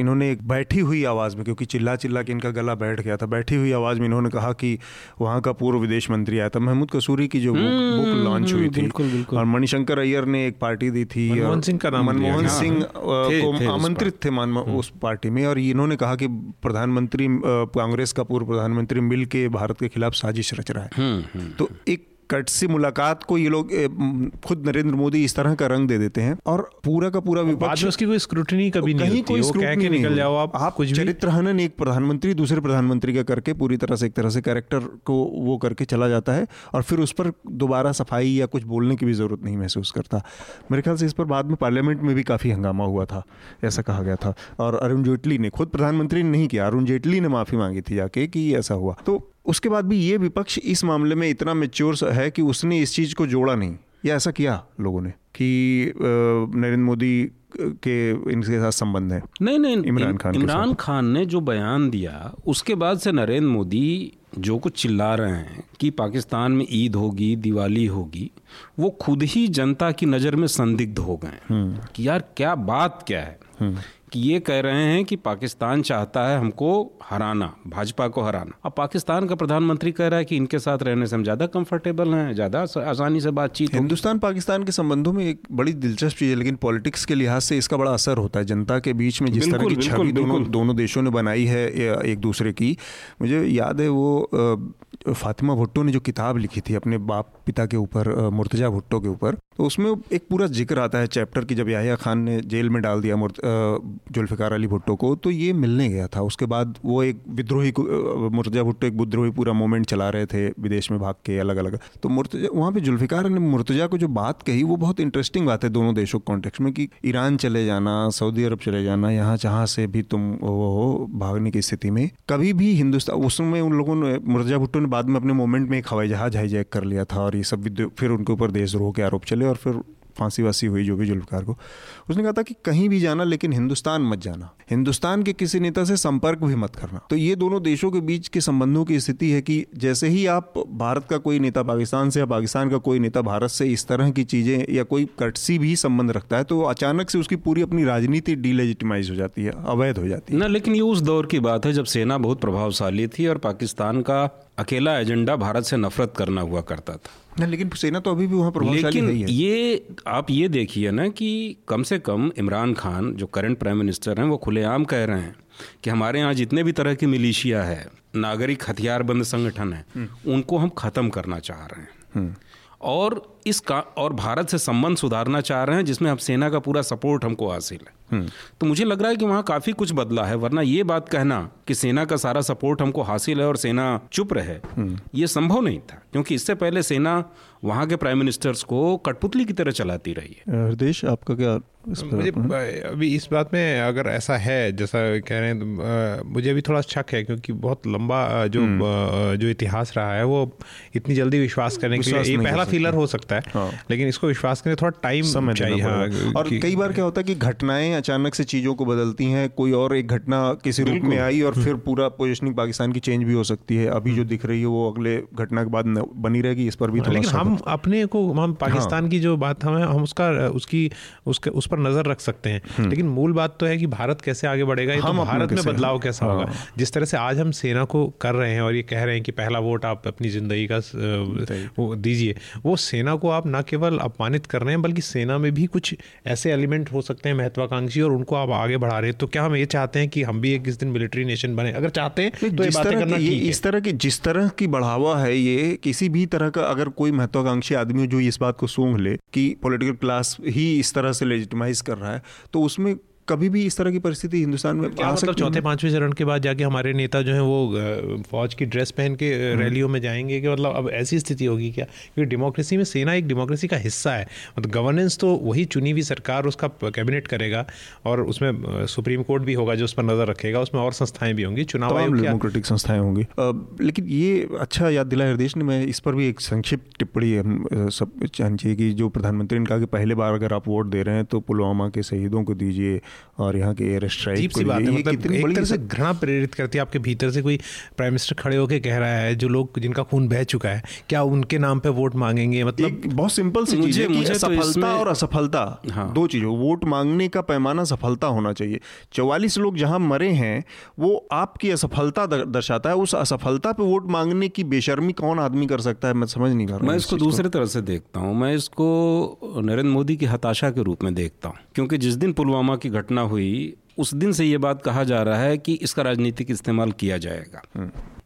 इन्होंने एक बैठी हुई आवाज़ में क्योंकि चिल्ला चिल्ला के इनका गला बैठ गया था बैठी हुई आवाज़ में इन्होंने कहा कि वहाँ का पूर्व विदेश मंत्री आया था। महमूद कसूरी की जो बुक लॉन्च हम्म, हुई थी। और मणिशंकर अय्यर ने एक पार्टी दी थी मनमोहन सिंह का नाम मनमोहन सिंह को आमंत्रित थे हम्म। उस पार्टी में और इन्होंने कहा कि प्रधानमंत्री कांग्रेस का पूर्व प्रधानमंत्री मिल के भारत के खिलाफ साजिश रच रहा है। हम्म, तो एक कटसी मुलाकात को ये लोग खुद नरेंद्र मोदी इस तरह का रंग दे देते हैं और पूरा का पूरा विपक्ष उसकी कोई स्क्रूटनी कभी नहीं होती कोई वो कह के नहीं निकल जाओ आप आप कुछ चरित्र हनन एक प्रधानमंत्री दूसरे प्रधानमंत्री का करके पूरी तरह से एक तरह से कैरेक्टर को वो करके चला जाता है और फिर उस पर दोबारा सफ़ाई या कुछ बोलने की भी ज़रूरत नहीं महसूस करता। मेरे ख्याल से इस पर बाद में पार्लियामेंट में भी काफ़ी हंगामा हुआ था ऐसा कहा गया था। और अरुण जेटली ने खुद प्रधानमंत्री ने नहीं किया अरुण जेटली ने माफ़ी मांगी थी जाके कि ऐसा हुआ। तो उसके बाद भी ये विपक्ष इस मामले में इतना मेच्योर है कि उसने इस चीज़ को जोड़ा नहीं। या ऐसा किया लोगों ने कि नरेंद्र मोदी के इनके साथ संबंध है। नहीं नहीं इमरान खान इमरान खान ने जो बयान दिया उसके बाद से नरेंद्र मोदी जो कुछ चिल्ला रहे हैं कि पाकिस्तान में ईद होगी दिवाली होगी वो खुद ही जनता की नज़र में संदिग्ध हो गए कि यार क्या बात क्या है? कि ये कह रहे हैं कि पाकिस्तान चाहता है हमको हराना भाजपा को हराना। अब पाकिस्तान का प्रधानमंत्री कह रहा है कि इनके साथ रहने से हम ज़्यादा कंफर्टेबल हैं ज़्यादा आसानी से बातचीत हिंदुस्तान पाकिस्तान के संबंधों में एक बड़ी दिलचस्प चीज़ है लेकिन पॉलिटिक्स के लिहाज से इसका बड़ा असर होता है। जनता के बीच में जिस तरह की छवि दोनों दोनों देशों ने बनाई है एक दूसरे की मुझे याद है वो फातिमा भुट्टो ने जो किताब लिखी थी अपने बाप पिता के ऊपर मुर्तजा भुट्टो के ऊपर तो उसमें एक पूरा ज़िक्र आता है चैप्टर की जब याहिया खान ने जेल में डाल दिया जुल्फ़िकार अली भुट्टो को तो ये मिलने गया था। उसके बाद वो एक विद्रोही मुर्तजा भुट्टो एक विद्रोही पूरा मोमेंट चला रहे थे विदेश में भाग के अलग अलग तो मुर्तजा, वहाँ पे जुल्फ़िकार ने मुर्तजा को जो बात कही, वो बहुत इंटरेस्टिंग बात है दोनों देशों के कॉन्टेक्स्ट में कि ईरान चले जाना, सऊदी अरब चले जाना, यहाँ जहाँ से भी तुम वो हो, भागने की स्थिति में, कभी भी हिंदुस्तान, उसमें उन लोगों ने, मुर्तजा भुट्टो ने बाद में अपने मोमेंट में एक हवाई जहाज़ हाईजैक कर लिया था और ये सब फिर उनके ऊपर देशद्रोह के आरोप चले और फिर फांसी वासी हुई जो भी जुल्फकार को। उसने कहा था कि कहीं भी जाना लेकिन हिंदुस्तान मत जाना। हिंदुस्तान के किसी नेता से संपर्क भी मत करना। तो ये दोनों देशों के बीच के संबंधों की स्थिति है कि जैसे ही आप भारत का कोई नेता पाकिस्तान से या पाकिस्तान का कोई नेता भारत से इस तरह की चीज़ें या कोई कटसी भी संबंध रखता है तो अचानक से उसकी पूरी अपनी राजनीति डिलेजिटिमाइज हो जाती है अवैध हो जाती है। ना लेकिन ये उस दौर की बात है जब सेना बहुत प्रभावशाली थी और पाकिस्तान का अकेला एजेंडा भारत से नफरत करना हुआ करता था। ना, लेकिन सेना तो अभी भी वहाँ प्रभावशाली लेकिन है है ये आप ये देखिए ना कि कम से कम इमरान खान जो करंट प्राइम मिनिस्टर हैं वो खुलेआम कह रहे हैं कि हमारे यहाँ जितने भी तरह की मिलिशिया है नागरिक हथियारबंद संगठन है उनको हम खत्म करना चाह रहे हैं। और इस का और भारत से संबंध सुधारना चाह रहे हैं जिसमें अब सेना का पूरा सपोर्ट हमको हासिल है। तो मुझे लग रहा है कि वहाँ काफ़ी कुछ बदला है वरना ये बात कहना कि सेना का सारा सपोर्ट हमको हासिल है और सेना चुप रहे ये संभव नहीं था क्योंकि इससे पहले सेना वहाँ के प्राइम मिनिस्टर्स को कठपुतली की तरह चलाती रही है। हृदेश आपका क्या इस मुझे अभी इस बात में अगर ऐसा है जैसा कह रहे हैं तो, मुझे अभी थोड़ा शक है क्योंकि बहुत लंबा जो जो इतिहास रहा है वो इतनी जल्दी विश्वास करने के लिए ये पहला फीलर हो सकता है। हाँ। लेकिन इसको विश्वास करने थोड़ा टाइम चाहिए हाँ, और कई बार क्या होता है कि घटनाएँ अचानक से चीज़ों को बदलती हैं कोई और एक घटना किसी रूप में आई और फिर पूरा पोजिशनिंग पाकिस्तान की चेंज भी हो सकती है। अभी जो दिख रही है वो अगले घटना के बाद बनी रहेगी इस पर भी लेकिन हम अपने को हम पाकिस्तान की जो बात हमें हम उसका उसकी उसके उस पर नज़र रख सकते हैं। लेकिन मूल बात तो है कि भारत कैसे आगे बढ़ेगा तो हम भारत में बदलाव कैसा होगा। जिस तरह से आज हम सेना को कर रहे हैं और ये कह रहे हैं कि पहला वोट आप अपनी ज़िंदगी का वो दीजिए वो सेना को आप ना केवल अपमानित कर रहे हैं बल्कि सेना में भी कुछ ऐसे एलिमेंट हो सकते हैं महत्वाकांक्षी और उनको आप आगे बढ़ा रहे हैं। तो क्या हम ये चाहते हैं कि हम भी एक किस दिन मिलिट्री नेशन बने? अगर चाहते हैं तो इस जिस तरह करना की ये इस तरह की जिस तरह की बढ़ावा है ये किसी भी तरह का अगर कोई महत्वाकांक्षी आदमी जो इस बात को सूंघ ले कि पॉलिटिकल क्लास ही इस तरह से लेजिटमाइज कर रहा है तो उसमें कभी भी इस तरह की परिस्थिति हिंदुस्तान में क्या आ मतलब सकती? चौथे पाँचवें चरण के बाद जाके हमारे नेता जो हैं वो फौज की ड्रेस पहन के रैलियों में जाएँगे कि मतलब अब ऐसी स्थिति होगी क्या? क्योंकि डेमोक्रेसी में सेना एक डेमोक्रेसी का हिस्सा है। मतलब गवर्नेंस तो वही चुनी हुई सरकार उसका कैबिनेट करेगा और उसमें सुप्रीम कोर्ट भी होगा जो उस पर नज़र रखेगा उसमें और संस्थाएँ भी होंगी चुनाव डेमोक्रेटिक संस्थाएँ होंगी। लेकिन ये अच्छा याद दिलाया हृदेश ने मैं इस पर भी एक संक्षिप्त टिप्पणी हम सब चाहिए कि जो प्रधानमंत्री ने कहा कि पहले बार अगर आप वोट दे रहे हैं तो पुलवामा के शहीदों को दीजिए और यहाँ के एयर स्ट्राइक सी बात है मतलब एक तरह से घृणा प्रेरित करती है आपके भीतर से कोई प्राइम मिनिस्टर खड़े होकर कह रहा है जो लोग जिनका खून बह चुका है क्या उनके नाम पे वोट मांगेंगे? मतलब एक बहुत सिंपल सी चीज़ है मुझे तो सफलता और असफलता हाँ। दो चीज़ों वोट मांगने का पैमाना सफलता होना चाहिए। चौवालीस लोग जहाँ मरे हैं वो आपकी असफलता दर्शाता है। उस असफलता पे वोट मांगने की बेशर्मी कौन आदमी कर सकता है? मैं समझ नहीं पा रहा मैं इसको दूसरे तरह से देखता हूँ। मैं इसको नरेंद्र मोदी की हताशा के रूप में देखता हूँ। क्योंकि जिस दिन पुलवामा की घटना हुई उस दिन से ये बात कहा जा रहा है कि इसका राजनीतिक इस्तेमाल किया जाएगा।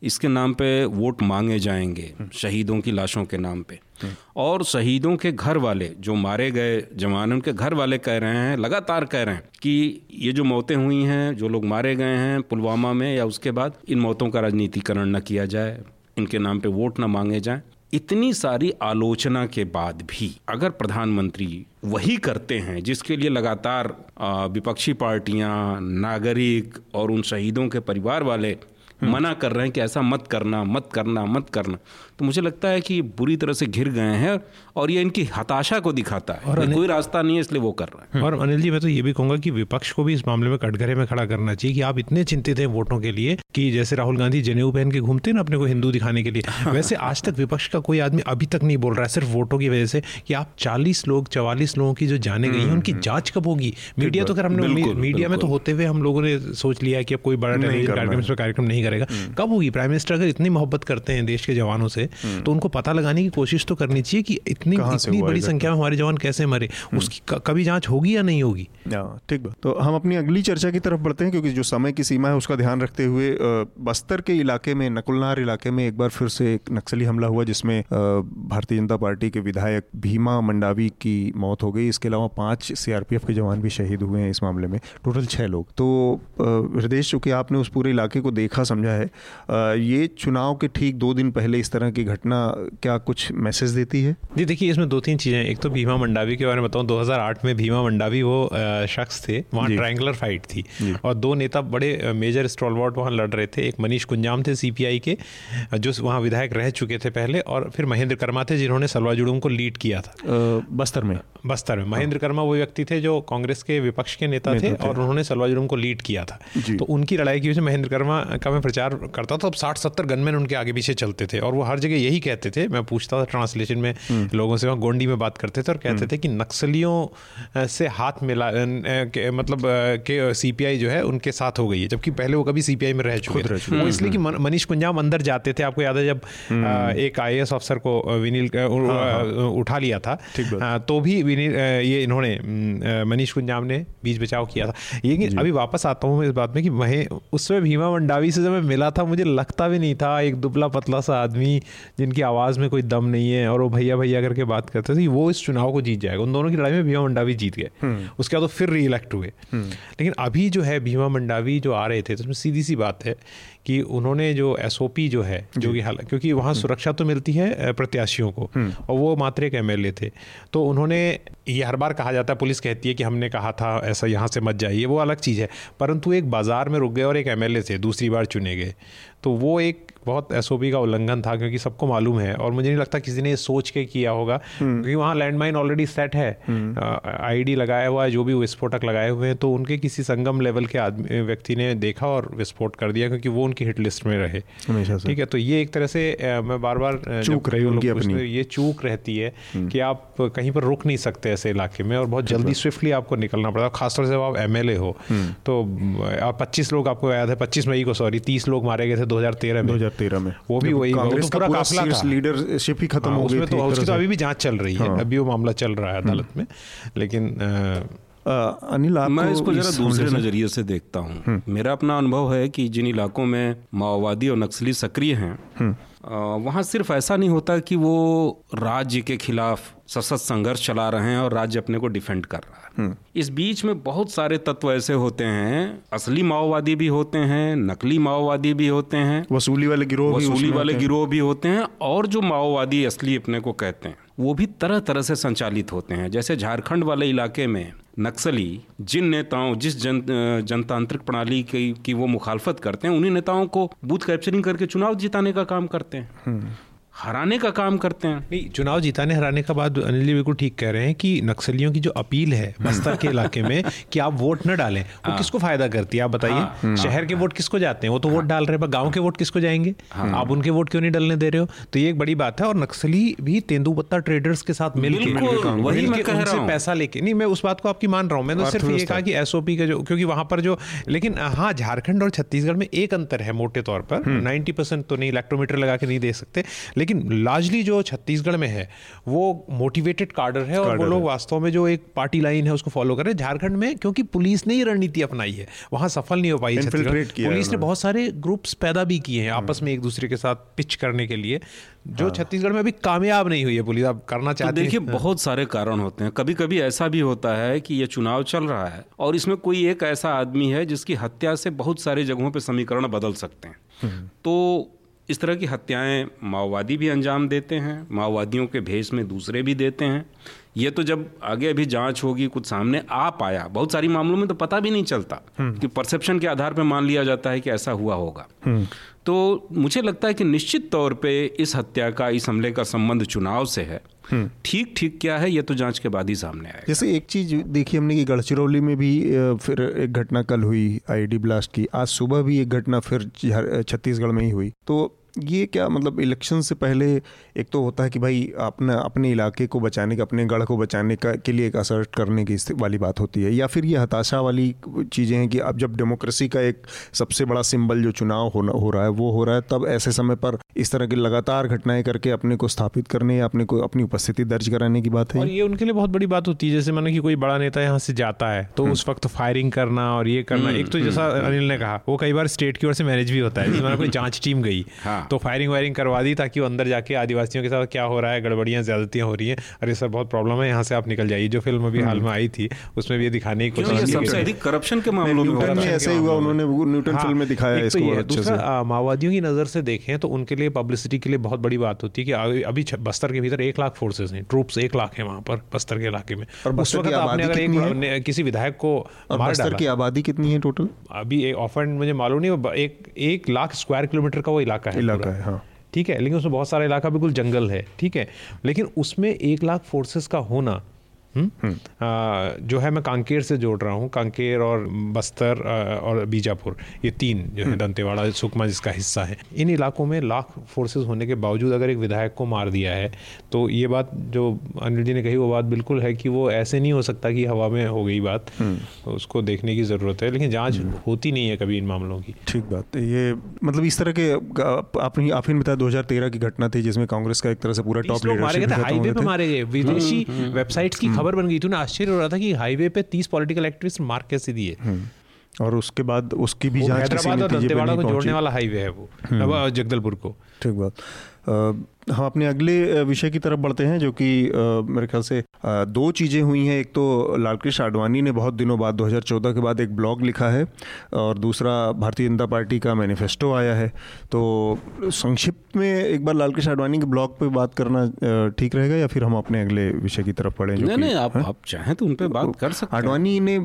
इसके नाम पे वोट मांगे जाएँगे शहीदों की लाशों के नाम पे। और शहीदों के घर वाले जो मारे गए जवान उनके घर वाले कह रहे हैं लगातार कह रहे हैं कि ये जो मौतें हुई हैं जो लोग मारे गए हैं पुलवामा में या उसके बाद इन मौतों का राजनीतिकरण न किया जाए इनके नाम पे वोट ना मांगे जाएँ। इतनी सारी आलोचना के बाद भी अगर प्रधानमंत्री वही करते हैं, जिसके लिए लगातार विपक्षी पार्टियाँ, नागरिक और उन शहीदों के परिवार वाले मना कर रहे हैं कि ऐसा मत करना मत करना मत करना। तो मुझे लगता है कि बुरी तरह से घिर गए हैं और ये इनकी हताशा को दिखाता है। और कोई रास्ता नहीं है इसलिए वो कर रहा है। और अनिल जी मैं तो ये भी कहूँगा कि विपक्ष को भी इस मामले में कटघरे में खड़ा करना चाहिए कि आप इतने चिंतित हैं वोटों के लिए कि जैसे राहुल गांधी जनेऊ पहन के घूमते ना अपने को हिंदू दिखाने के लिए वैसे आज तक विपक्ष का कोई आदमी अभी तक नहीं बोल रहा है सिर्फ़ वोटों की वजह से कि आप चालीस लोग चवालीस लोगों की जो जाने गई है उनकी हम्म, हम्म। कब होगी? मीडिया तो अगर हमने मीडिया में तो होते हुए हम लोगों ने सोच लिया कि अब कोई बड़ा कार्यक्रम कार्यक्रम नहीं करेगा हम्म। कब होगी? प्राइम मिनिस्टर अगर इतनी मोहब्बत करते हैं देश के जवानों से तो उनको पता लगाने की कोशिश तो करनी चाहिए कि इतनी इतनी बड़ी संख्या में हमारे जवान कैसे मरे? हम्म। उसकी कभी जाँच होगी या नहीं होगी? ठीक तो हम अपनी अगली चर्चा की तरफ़ बढ़ते हैं क्योंकि जो समय की सीमा है उसका ध्यान रखते हुए बस्तर के इलाके में नकुलनार इलाके में एक बार फिर से एक नक्सली हमला हुआ जिसमें भारतीय जनता पार्टी के विधायक भीमा मंडावी की मौत हो गई। इसके अलावा पाँच सीआरपीएफ के जवान भी शहीद हुए हैं इस मामले में। टोटल छह लोग। तो हृदय चूँकि आपने उस पूरे इलाके को देखा समझा है। ये चुनाव के ठीक दो दिन पहले इस तरह की घटना क्या कुछ मैसेज देती है? जी देखिए इसमें दो तीन चीज़ें एक तो भीमा मंडावी के बारे में बताऊँ। 2008 में भीमा मंडावी वो शख्स थे। वहाँ ट्रायंगुलर फाइट थी। और दो नेता बड़े मेजर स्टॉलवर्ट वहाँ लड़ रहे थे। एक मनीष कुंजाम थे सीपीआई के जो वहाँ विधायक रह चुके थे पहले। और फिर महेंद्र कर्मा थे जिन्होंने सलवा जुड़ूम को लीड किया था। बस्तर में। बस्तर में महेंद्र कर्मा वो व्यक्ति थे जो कांग्रेस के विपक्ष के नेता थे और उन्होंने सलवा को लीड किया था। तो उनकी लड़ाई की वजह से महेंद्र कर्मा का मैं प्रचार करता था अब साठ सत्तर गनमैन उनके आगे पीछे चलते थे और वो हर जगह यही कहते थे। मैं पूछता था ट्रांसलेशन में हम्म। लोगों से वहाँ गोंडी में बात करते थे और कहते हम्म। थे कि नक्सलियों से हाथ मिला मतलब के सीपीआई जो है उनके साथ हो गई है जबकि पहले वो कभी सीपीआई में रह चुके थे। वो इसलिए कि मनीष कुंजाम अंदर जाते थे। आपको याद है जब हम्म। एक आई अफसर को विनील हाँ, हाँ। उठा लिया था तो भी विनील ये इन्होंने मनीष कुंजाम ने बीच बचाव किया था। ये अभी वापस आता हूँ इस बात में कि वह उसमें भीमा मंडावी से जब मैं मिला था मुझे लगता भी नहीं था एक दुबला पतला सा आदमी जिनकी आवाज़ में कोई दम नहीं है और वो भैया भैया करके बात करते थे वो इस चुनाव को जीत जाएगा। उन दोनों की लड़ाई में भीमा मंडावी जीत गए। हम्म। उसके बाद तो फिर री इलेक्ट हुए। हम्म। लेकिन अभी जो है भीमा मंडावी जो आ रहे थे तो उसमें सीधी सी बात है कि उन्होंने जो एसओपी जो है जो। कि हाल क्योंकि वहाँ हम्म। सुरक्षा तो मिलती है प्रत्याशियों को। और वो मात्र एक एम थे। तो उन्होंने ये हर बार कहा जाता है पुलिस कहती है कि हमने कहा था ऐसा यहाँ से मत जाइए वो अलग चीज़ है। परंतु एक बाज़ार में रुक गए और एक एम थे दूसरी बार चुने गए। तो वो एक बहुत एस का उल्लंघन था क्योंकि सबको मालूम है और मुझे नहीं लगता किसी ने सोच के किया होगा। हम्म। क्योंकि वहाँ लैंडमाइन ऑलरेडी सेट है। आईडी हम्म। लगाया हुआ है जो भी विस्फोटक लगाए हुए हैं तो उनके किसी संगम लेवल के आदमी व्यक्ति ने देखा और विस्फोट कर दिया क्योंकि वो उनकी हिट लिस्ट में रहे। ठीक है तो ये एक तरह से मैं बार बार चूक रही हूँ ये चूक रहती है हम्म। कि आप कहीं पर रुक नहीं सकते ऐसे इलाके में और बहुत जल्दी स्विफ्टली आपको निकलना पड़ता है। खासतौर से आप एम हो तो आप पच्चीस लोग आपको याद है पच्चीस मई को सॉरी तीस लोग मारे गए थे दो में में वो भी वही कांग्रेस तो पूरा काफिला था लीडरशिप ही खत्म हाँ, हो गई तो उसकी तो अभी भी जाँच चल रही है हाँ। अभी वो मामला चल रहा है अदालत हम्म। में लेकिन अनिल मैं इसको जरा दूसरे नज़रिए से देखता हूँ हम्म। मेरा अपना अनुभव है कि जिन इलाकों में माओवादी और नक्सली सक्रिय हैं हम्म। वहाँ सिर्फ़ ऐसा नहीं होता कि वो राज्य के खिलाफ सशक्त संघर्ष चला रहे हैं और राज्य अपने को डिफेंड कर रहा है हम्म। इस बीच में बहुत सारे तत्व ऐसे होते हैं असली माओवादी भी होते हैं नकली माओवादी भी होते हैं वसूली वाले गिरोह वसूली वाले गिरोह भी होते हैं और जो माओवादी असली अपने को कहते हैं वो भी तरह तरह से संचालित होते हैं जैसे झारखंड वाले इलाके में नक्सली जिन नेताओं जिस जन जनतांत्रिक प्रणाली की, की वो मुखालफत करते हैं उन्हीं नेताओं को बूथ कैप्चरिंग करके चुनाव जिताने का काम करते हैं हम्म। हराने का काम करते हैं। नहीं चुनाव जिताने हराने का बात अनिल जी बिल्कुल ठीक कह रहे हैं कि नक्सलियों की जो अपील है बस्तर के इलाके में कि आप वोट न डालें वो हाँ। किसको फ़ायदा करती है आप बताइए। हाँ, हाँ, शहर के वोट किसको जाते हैं? वो तो वोट डाल रहे हैं गाँव के वोट किसको जाएँगे? आप उनके वोट क्यों नहीं डालने दे रहे हो? तो ये एक बड़ी बात है और नक्सली भी तेंदुपत्ता ट्रेडर्स के साथ मिलकर पैसा लेके नहीं मैं उस बात को आपकी मान रहा हूँ। मैंने सिर्फ़ ये कहा कि एसओपी का जो क्योंकि वहाँ पर जो लेकिन हाँ झारखंड और छत्तीसगढ़ में एक अंतर है मोटे तौर पर। नाइन्टी हम्म। तो नहीं इलेक्ट्रोमीटर लगा के नहीं दे सकते। लेकिन लार्जली जो छत्तीसगढ़ में है वो मोटिवेटेड कार्डर है और वो लोग वास्तव में जो एक पार्टी लाइन है उसको फॉलो कर रहे हैं। झारखंड में क्योंकि पुलिस ने ही रणनीति अपनाई है वहाँ सफल नहीं हो पाई पुलिस ने बहुत सारे ग्रुप्स पैदा भी किए हैं आपस में एक दूसरे के साथ पिच करने के लिए। जो हाँ। छत्तीसगढ़ में अभी कामयाब नहीं हुई है पुलिस अब करना तो चाहती तो देखिए बहुत सारे कारण होते हैं। कभी कभी ऐसा भी होता है कि ये चुनाव चल रहा है और इसमें कोई एक ऐसा आदमी है जिसकी हत्या से बहुत सारे जगहों पे समीकरण बदल सकते हैं। हम्म। तो इस तरह की हत्याएँ माओवादी भी अंजाम देते हैं माओवादियों के भेष में दूसरे भी देते हैं ये तो जब आगे अभी जाँच होगी कुछ सामने आ पाया बहुत सारी मामलों में तो पता भी नहीं चलता हम्म। कि परसेप्शन के आधार पर मान लिया जाता है कि ऐसा हुआ होगा हम्म। तो मुझे लगता है कि निश्चित तौर पे इस हत्या का इस हमले का संबंध चुनाव से है हम्म। ठीक ठीक क्या है ये तो जाँच के बाद ही सामने आया जैसे एक चीज़ देखी हमने कि गढ़चिरौली में भी फिर एक घटना कल हुई आईडी ब्लास्ट की आज सुबह भी एक घटना फिर छत्तीसगढ़ में ही हुई तो ये क्या मतलब इलेक्शन से पहले एक तो होता है कि भाई अपना अपने इलाके को बचाने का अपने गढ़ को बचाने का के लिए एक असर्ट करने की वाली बात होती है। या फिर ये हताशा वाली चीज़ें हैं कि अब जब डेमोक्रेसी का एक सबसे बड़ा सिंबल जो चुनाव होना हो रहा है वो हो रहा है तब ऐसे समय पर इस तरह की लगातार घटनाएँ करके अपने को स्थापित करने या अपने को अपनी उपस्थिति दर्ज कराने की बात है? और ये उनके लिए बहुत बड़ी बात होती है। जैसे मैंने कि कोई बड़ा नेता यहाँ से जाता है तो हम्म। उस वक्त फायरिंग करना और ये करना हम्म, एक तो जैसा हम्म, अनिल ने कहा वो कई बार स्टेट की ओर से मैनेज भी होता है। जैसे कोई जाँच टीम गई हाँ। तो फायरिंग वायरिंग करवा दी ताकि वो अंदर जाके आदिवासियों के साथ क्या हो रहा है गड़बड़ियाँ ज्यादतियाँ हो रही हैं। अरे सर बहुत प्रॉब्लम है यहाँ से आप निकल जाइए। जो फ़िल्म अभी हाल में आई थी उसमें भी दिखाने की कोशिश करप्शन के मामलों में ऐसे हुआ उन्होंने न्यूटन फ़िल्म में दिखाया तो माओवादियों की नज़र से देखें तो उनके लिए पब्लिसिटी के लिए बहुत बड़ी बात होती है कि अभी बस्तर के भीतर एक लाख फोर्सेज हैं ट्रूप्स एक लाख है वहाँ पर बस्तर के इलाके में। और उस वक्त आपने अगर एक किसी विधायक को मार डाला। की आबादी कितनी है टोटल अभी ऑफ़ एंड मुझे मालूम नहीं एक एक लाख स्क्वायर किलोमीटर का वो इलाका है। इलाका है हाँ ठीक है लेकिन उसमें बहुत सारा इलाका बिल्कुल जंगल है ठीक है लेकिन उसमें एक लाख फोर्सेस का होना। जो है मैं कांकेर से जोड़ रहा हूँ कांकेर और बस्तर और बीजापुर ये तीन जो है हम्म। दंतेवाड़ा सुकमा जिसका हिस्सा है। इन इलाकों में लाख फोर्सेस होने के बावजूद अगर एक विधायक को मार दिया है तो ये बात जो अनिल जी ने कही वो बात बिल्कुल है कि वो ऐसे नहीं हो सकता कि हवा में हो गई बात। तो उसको देखने की ज़रूरत है लेकिन जाँच होती नहीं है कभी इन मामलों की। ठीक बात ये मतलब इस तरह के आपने आप ही बताया दो हज़ार तेरह की घटना थी जिसमें कांग्रेस का एक तरह से पूरा टॉप मारे गए थे हाईवे पे मारे गए विदेशी वेबसाइट्स की खबर खबर बन गई। थी ना आश्चर्य हो रहा था कि हाईवे पे तीस पॉलिटिकल एक्टिविस्ट मार कैसे दिए? हम्म। और उसके बाद उसकी भी जाँच हैदराबाद और दंतेवाड़ा को जोड़ने वाला हाईवे है वो। हम्म। जगदलपुर को। ठीक बात। हम अपने अगले विषय की तरफ़ बढ़ते हैं जो कि मेरे ख्याल से दो चीज़ें हुई हैं। एक तो लालकृष्ण आडवाणी ने बहुत दिनों बाद 2014 के बाद एक ब्लॉग लिखा है और दूसरा भारतीय जनता पार्टी का मैनिफेस्टो आया है। तो संक्षिप्त में एक बार लालकृष्ण आडवाणी के ब्लॉग पे बात करना ठीक रहेगा या फिर हम अपने अगले विषय की तरफ़ पढ़ें नहीं नहीं आप, आप चाहें तो उन पर बात कर सकते आडवाणी ने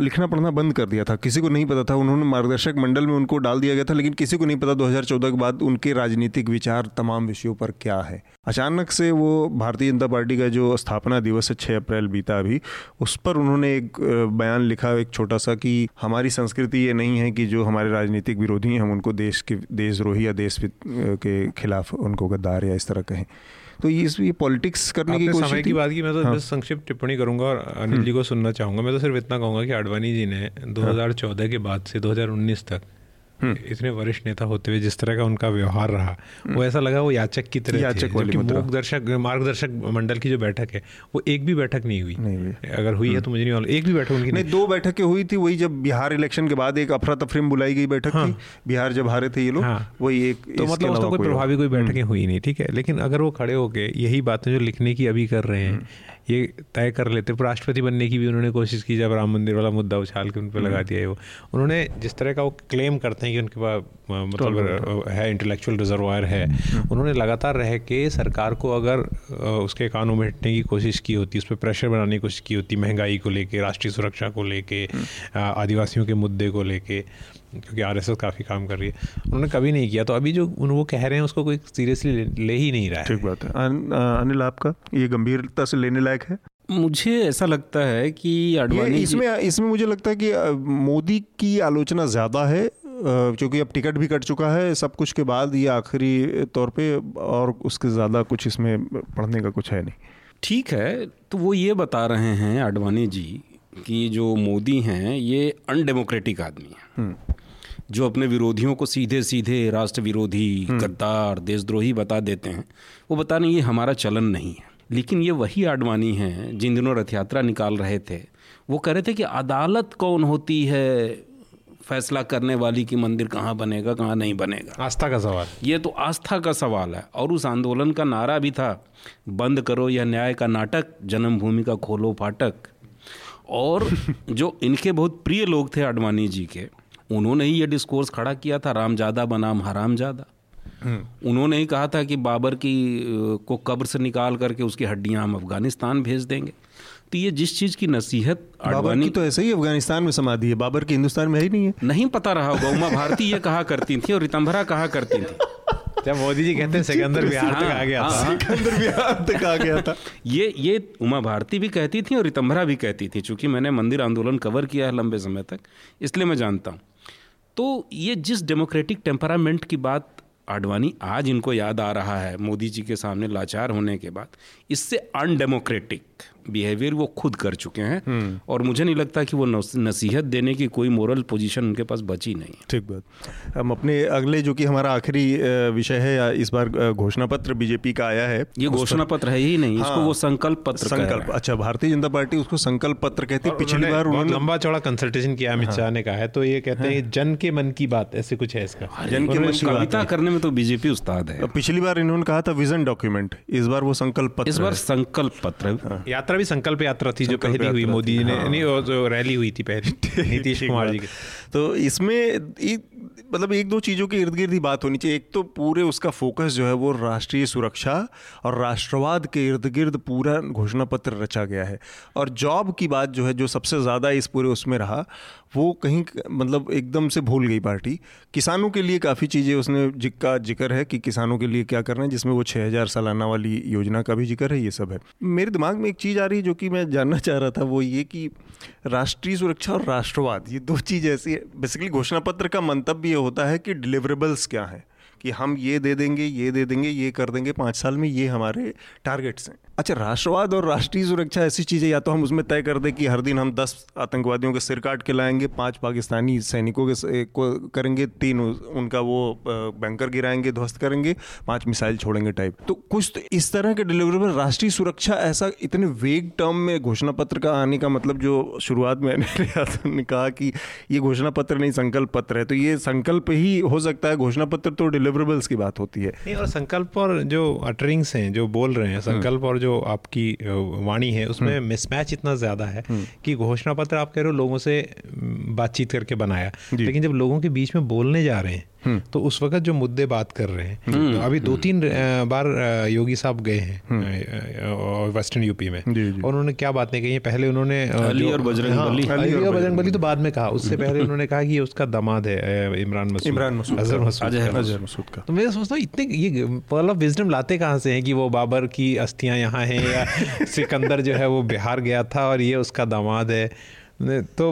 लिखना पढ़ना बंद कर दिया था। किसी को नहीं पता था। उन्होंने मार्गदर्शक मंडल में उनको डाल दिया गया था लेकिन किसी को नहीं पता दो हज़ार चौदह के बाद उनके राजनीतिक विचार तमाम विषयों पर क्या है अचानक से वो भारतीय जनता पार्टी का जो स्थापना दिवस है छः अप्रैल बीता अभी उस पर उन्होंने एक बयान लिखा एक छोटा सा कि हमारी संस्कृति ये नहीं है कि जो हमारे राजनीतिक विरोधी हैं हम उनको देश के देशद्रोही या देश के खिलाफ उनको गद्दार या इस तरह कहें तो ये ये पॉलिटिक्स करने की कोशिश समय की बात की मैं तो हाँ। संक्षिप्त टिप्पणी करूँगा और अनिल जी हम्म। को सुनना चाहूँगा मैं तो सिर्फ़ इतना कहूँगा कि आडवाणी जी ने 2014 हाँ। के बाद से 2019 तक। इतने वरिष्ठ नेता होते हुए जिस तरह का उनका व्यवहार रहा वो ऐसा लगा वो याचक की तरह याचक जबकि मार्गदर्शक मार्गदर्शक मंडल की जो बैठक है वो एक भी बैठक नहीं हुई। नहीं अगर हुई है तो मुझे नहीं मालूम एक भी बैठक उनकी नहीं दो बैठकें हुई थी वही जब बिहार इलेक्शन के बाद एक अफरा तफरी में बुलाई गई बैठक हाँ। थी बिहार जब हारे थे ये लोग हाँ। वही एक तो मतलब उसका कोई प्रभावी कोई बैठकें हम्म। हुई नहीं ठीक है? लेकिन अगर वो खड़े होके यही बातें जो लिखने की अभी कर रहे हैं हम्म। ये तय कर लेते राष्ट्रपति बनने की भी उन्होंने कोशिश की जब राम मंदिर वाला मुद्दा उछाल के उन पर लगा दिया है वो उन्होंने जिस तरह का वो क्लेम करते हैं कि उनके पास मतलब है इंटेलेक्चुअल रिजर्वायर है हम्म। उन्होंने लगातार रह के सरकार को अगर उसके कानों में हटने की कोशिश की होती उस पर प्रेशर बनाने की कोशिश की होती महँगाई को लेके राष्ट्रीय सुरक्षा को लेके हम्म। आदिवासियों के मुद्दे को लेके क्योंकि आर एस एस काफ़ी काम कर रही है। उन्होंने कभी नहीं किया तो अभी जो उन वो कह रहे हैं उसको कोई सीरियसली ले, ही नहीं रहा है। ठीक बात है। अनिल आपका ये गंभीरता से लेने लायक है? मुझे ऐसा लगता है कि अडवाणी इसमें इसमें मुझे लगता है कि मोदी की आलोचना ज़्यादा है क्योंकि अब टिकट भी कट चुका है सब कुछ के बाद ये आखिरी तौर पे और उसके ज़्यादा कुछ इसमें पढ़ने का कुछ है नहीं। ठीक है तो वो ये बता रहे हैं अडवाणी जी कि जो मोदी हैं ये अनडेमोक्रेटिक आदमी हैं। हम्म। जो अपने विरोधियों को सीधे सीधे राष्ट्र विरोधी गद्दार देशद्रोही बता देते हैं। वो बता नहीं ये हमारा चलन नहीं है। लेकिन ये वही आडवाणी हैं जिन दिनों रथ यात्रा निकाल रहे थे। वो कह रहे थे कि अदालत कौन होती है? फैसला करने वाली कि मंदिर कहाँ बनेगा कहाँ नहीं बनेगा? आस्था का सवाल। ये तो आस्था का सवाल है। और उस आंदोलन का नारा भी था बंद करो यह न्याय का नाटक जन्मभूमि का खोलो फाटक। और जो इनके बहुत प्रिय लोग थे आडवाणी जी के उन्होंने ही ये डिस्कोर्स खड़ा किया था राम रामजादा बनाम हरामजादा। उन्होंने ही कहा था कि बाबर की को कब्र से निकाल करके उसकी हड्डियाँ हम अफ़गानिस्तान भेज देंगे। तो ये जिस चीज़ की नसीहत बाबर की तो ऐसे ही अफ़गानिस्तान में समाधि है बाबर की हिंदुस्तान में ही नहीं है। नहीं पता रहा होगा उमा भारती ये कहा करती थी और रितंभरा कहा करती थी। जब मोदी जी कहते हैं सिकंदर बिहार तक आ गया था। हाँ। सिकंदर बिहार तक आ गया था। ये ये उमा भारती भी कहती थी और रितंभरा भी कहती थी चूँकि मैंने मंदिर आंदोलन कवर किया है लंबे समय तक इसलिए मैं जानता हूँ। तो ये जिस डेमोक्रेटिक टेम्परामेंट की बात आडवाणी आज इनको याद आ रहा है, मोदी जी के सामने लाचार होने के बाद, इससे अनडेमोक्रेटिक। बिहेवियर वो खुद कर चुके हैं। और मुझे नहीं लगता कि वो नसीहत देने की कोई मोरल पोजीशन उनके पास बची नहीं है। ठीक बात। हम अपने अगले जो कि हमारा आखिरी विषय है या इस बार घोषणा पत्र बीजेपी का आया है ये घोषणा पत्र है ही नहीं हाँ, इसको वो संकल्प पत्र संकल्प अच्छा भारतीय जनता पार्टी उसको संकल्प पत्र कहती है। पिछली बार उन्होंने लंबा चौड़ा कंसल्टेशन किया अमित हाँ। शाह ने कहा है तो ये कहते हैं हाँ। जन के मन की बात ऐसे कुछ है इसका। जन के मन की कविता करने में तो बीजेपी उस्ताद है। पिछली बार इन्होंने कहा था विजन डॉक्यूमेंट इस बार वो संकल्प पत्र इस बार संकल्प पत्र। यात्रा भी संकल्प यात्रा थी जो पहली हुई मोदी जी ने हाँ। नहीं जो रैली हुई थी पहली नीतीश कुमार जी की। तो इसमें मतलब एक दो चीज़ों के इर्द गिर्द ही बात होनी चाहिए। एक तो पूरे उसका फोकस जो है वो राष्ट्रीय सुरक्षा और राष्ट्रवाद के इर्द गिर्द पूरा घोषणा पत्र रचा गया है। और जॉब की बात जो है जो सबसे ज़्यादा इस पूरे उसमें रहा वो कहीं मतलब एकदम से भूल गई पार्टी। किसानों के लिए काफ़ी चीज़ें उसने जिक्का ज़िक्र है कि किसानों के लिए क्या करना है, जिसमें वो छः हज़ार सालाना वाली योजना का भी ज़िक्र है, ये सब है। मेरे दिमाग में एक चीज़ आ रही है जो कि मैं जानना चाह रहा था, वो ये कि राष्ट्रीय सुरक्षा और राष्ट्रवाद, ये दो चीज़ ऐसी है। बेसिकली घोषणा पत्र का मंतव्य ये होता है कि डिलीवरेबल्स क्या हैं, कि हम ये दे देंगे, ये दे देंगे, ये कर देंगे, पाँच साल में ये हमारे टारगेट्स हैं। अच्छा राष्ट्रवाद और राष्ट्रीय सुरक्षा ऐसी चीज़ें, या तो हम उसमें तय कर दें कि हर दिन हम दस आतंकवादियों के सिर काट के लाएँगे, पाँच पाकिस्तानी सैनिकों के को करेंगे, तीन उनका वो बैंकर गिराएँगे, ध्वस्त करेंगे, पाँच मिसाइल छोड़ेंगे टाइप तो कुछ तो इस तरह के डिलीवरेबल राष्ट्रीय सुरक्षा ऐसा इतने वेग टर्म में घोषणा पत्र का आने का मतलब जो शुरुआत में ने कहा कि ये घोषणा पत्र नहीं, संकल्प पत्र है तो ये संकल्प ही हो सकता है, घोषणा पत्र तो डिलीवरेबल्स की बात होती है। नहीं, और संकल्प और जो अटरिंग्स हैं, जो बोल रहे हैं, संकल्प और जो आपकी वाणी है उसमें मिसमैच हम्म। इतना ज़्यादा है हम्म। कि घोषणा पत्र आप कह रहे हो लोगों से बातचीत करके बनाया लेकिन जब लोगों के बीच में बोलने जा रहे हैं हम्म। तो उस वक्त जो मुद्दे बात कर रहे हैं तो अभी दो तीन बार योगी साहब गए हैं वेस्टर्न यूपी में। और उन्होंने क्या बातें कही पहले उन्होंने अली और बजरंग हाँ, बली। अली और बजरंग बली तो बाद में कहा। उससे पहले उन्होंने कहा कि उसका दमाद है इमरान मसूद। इमरान मसूद अजहर मसूद का। तो मैं सोचता हूँ इतने ये पर्ल ऑफ़ विजडम लाते कहाँ से हैं कि वो बाबर की अस्थियाँ यहाँ हैं या सिकंदर जो है वो बिहार गया था और ये उसका दामाद है। तो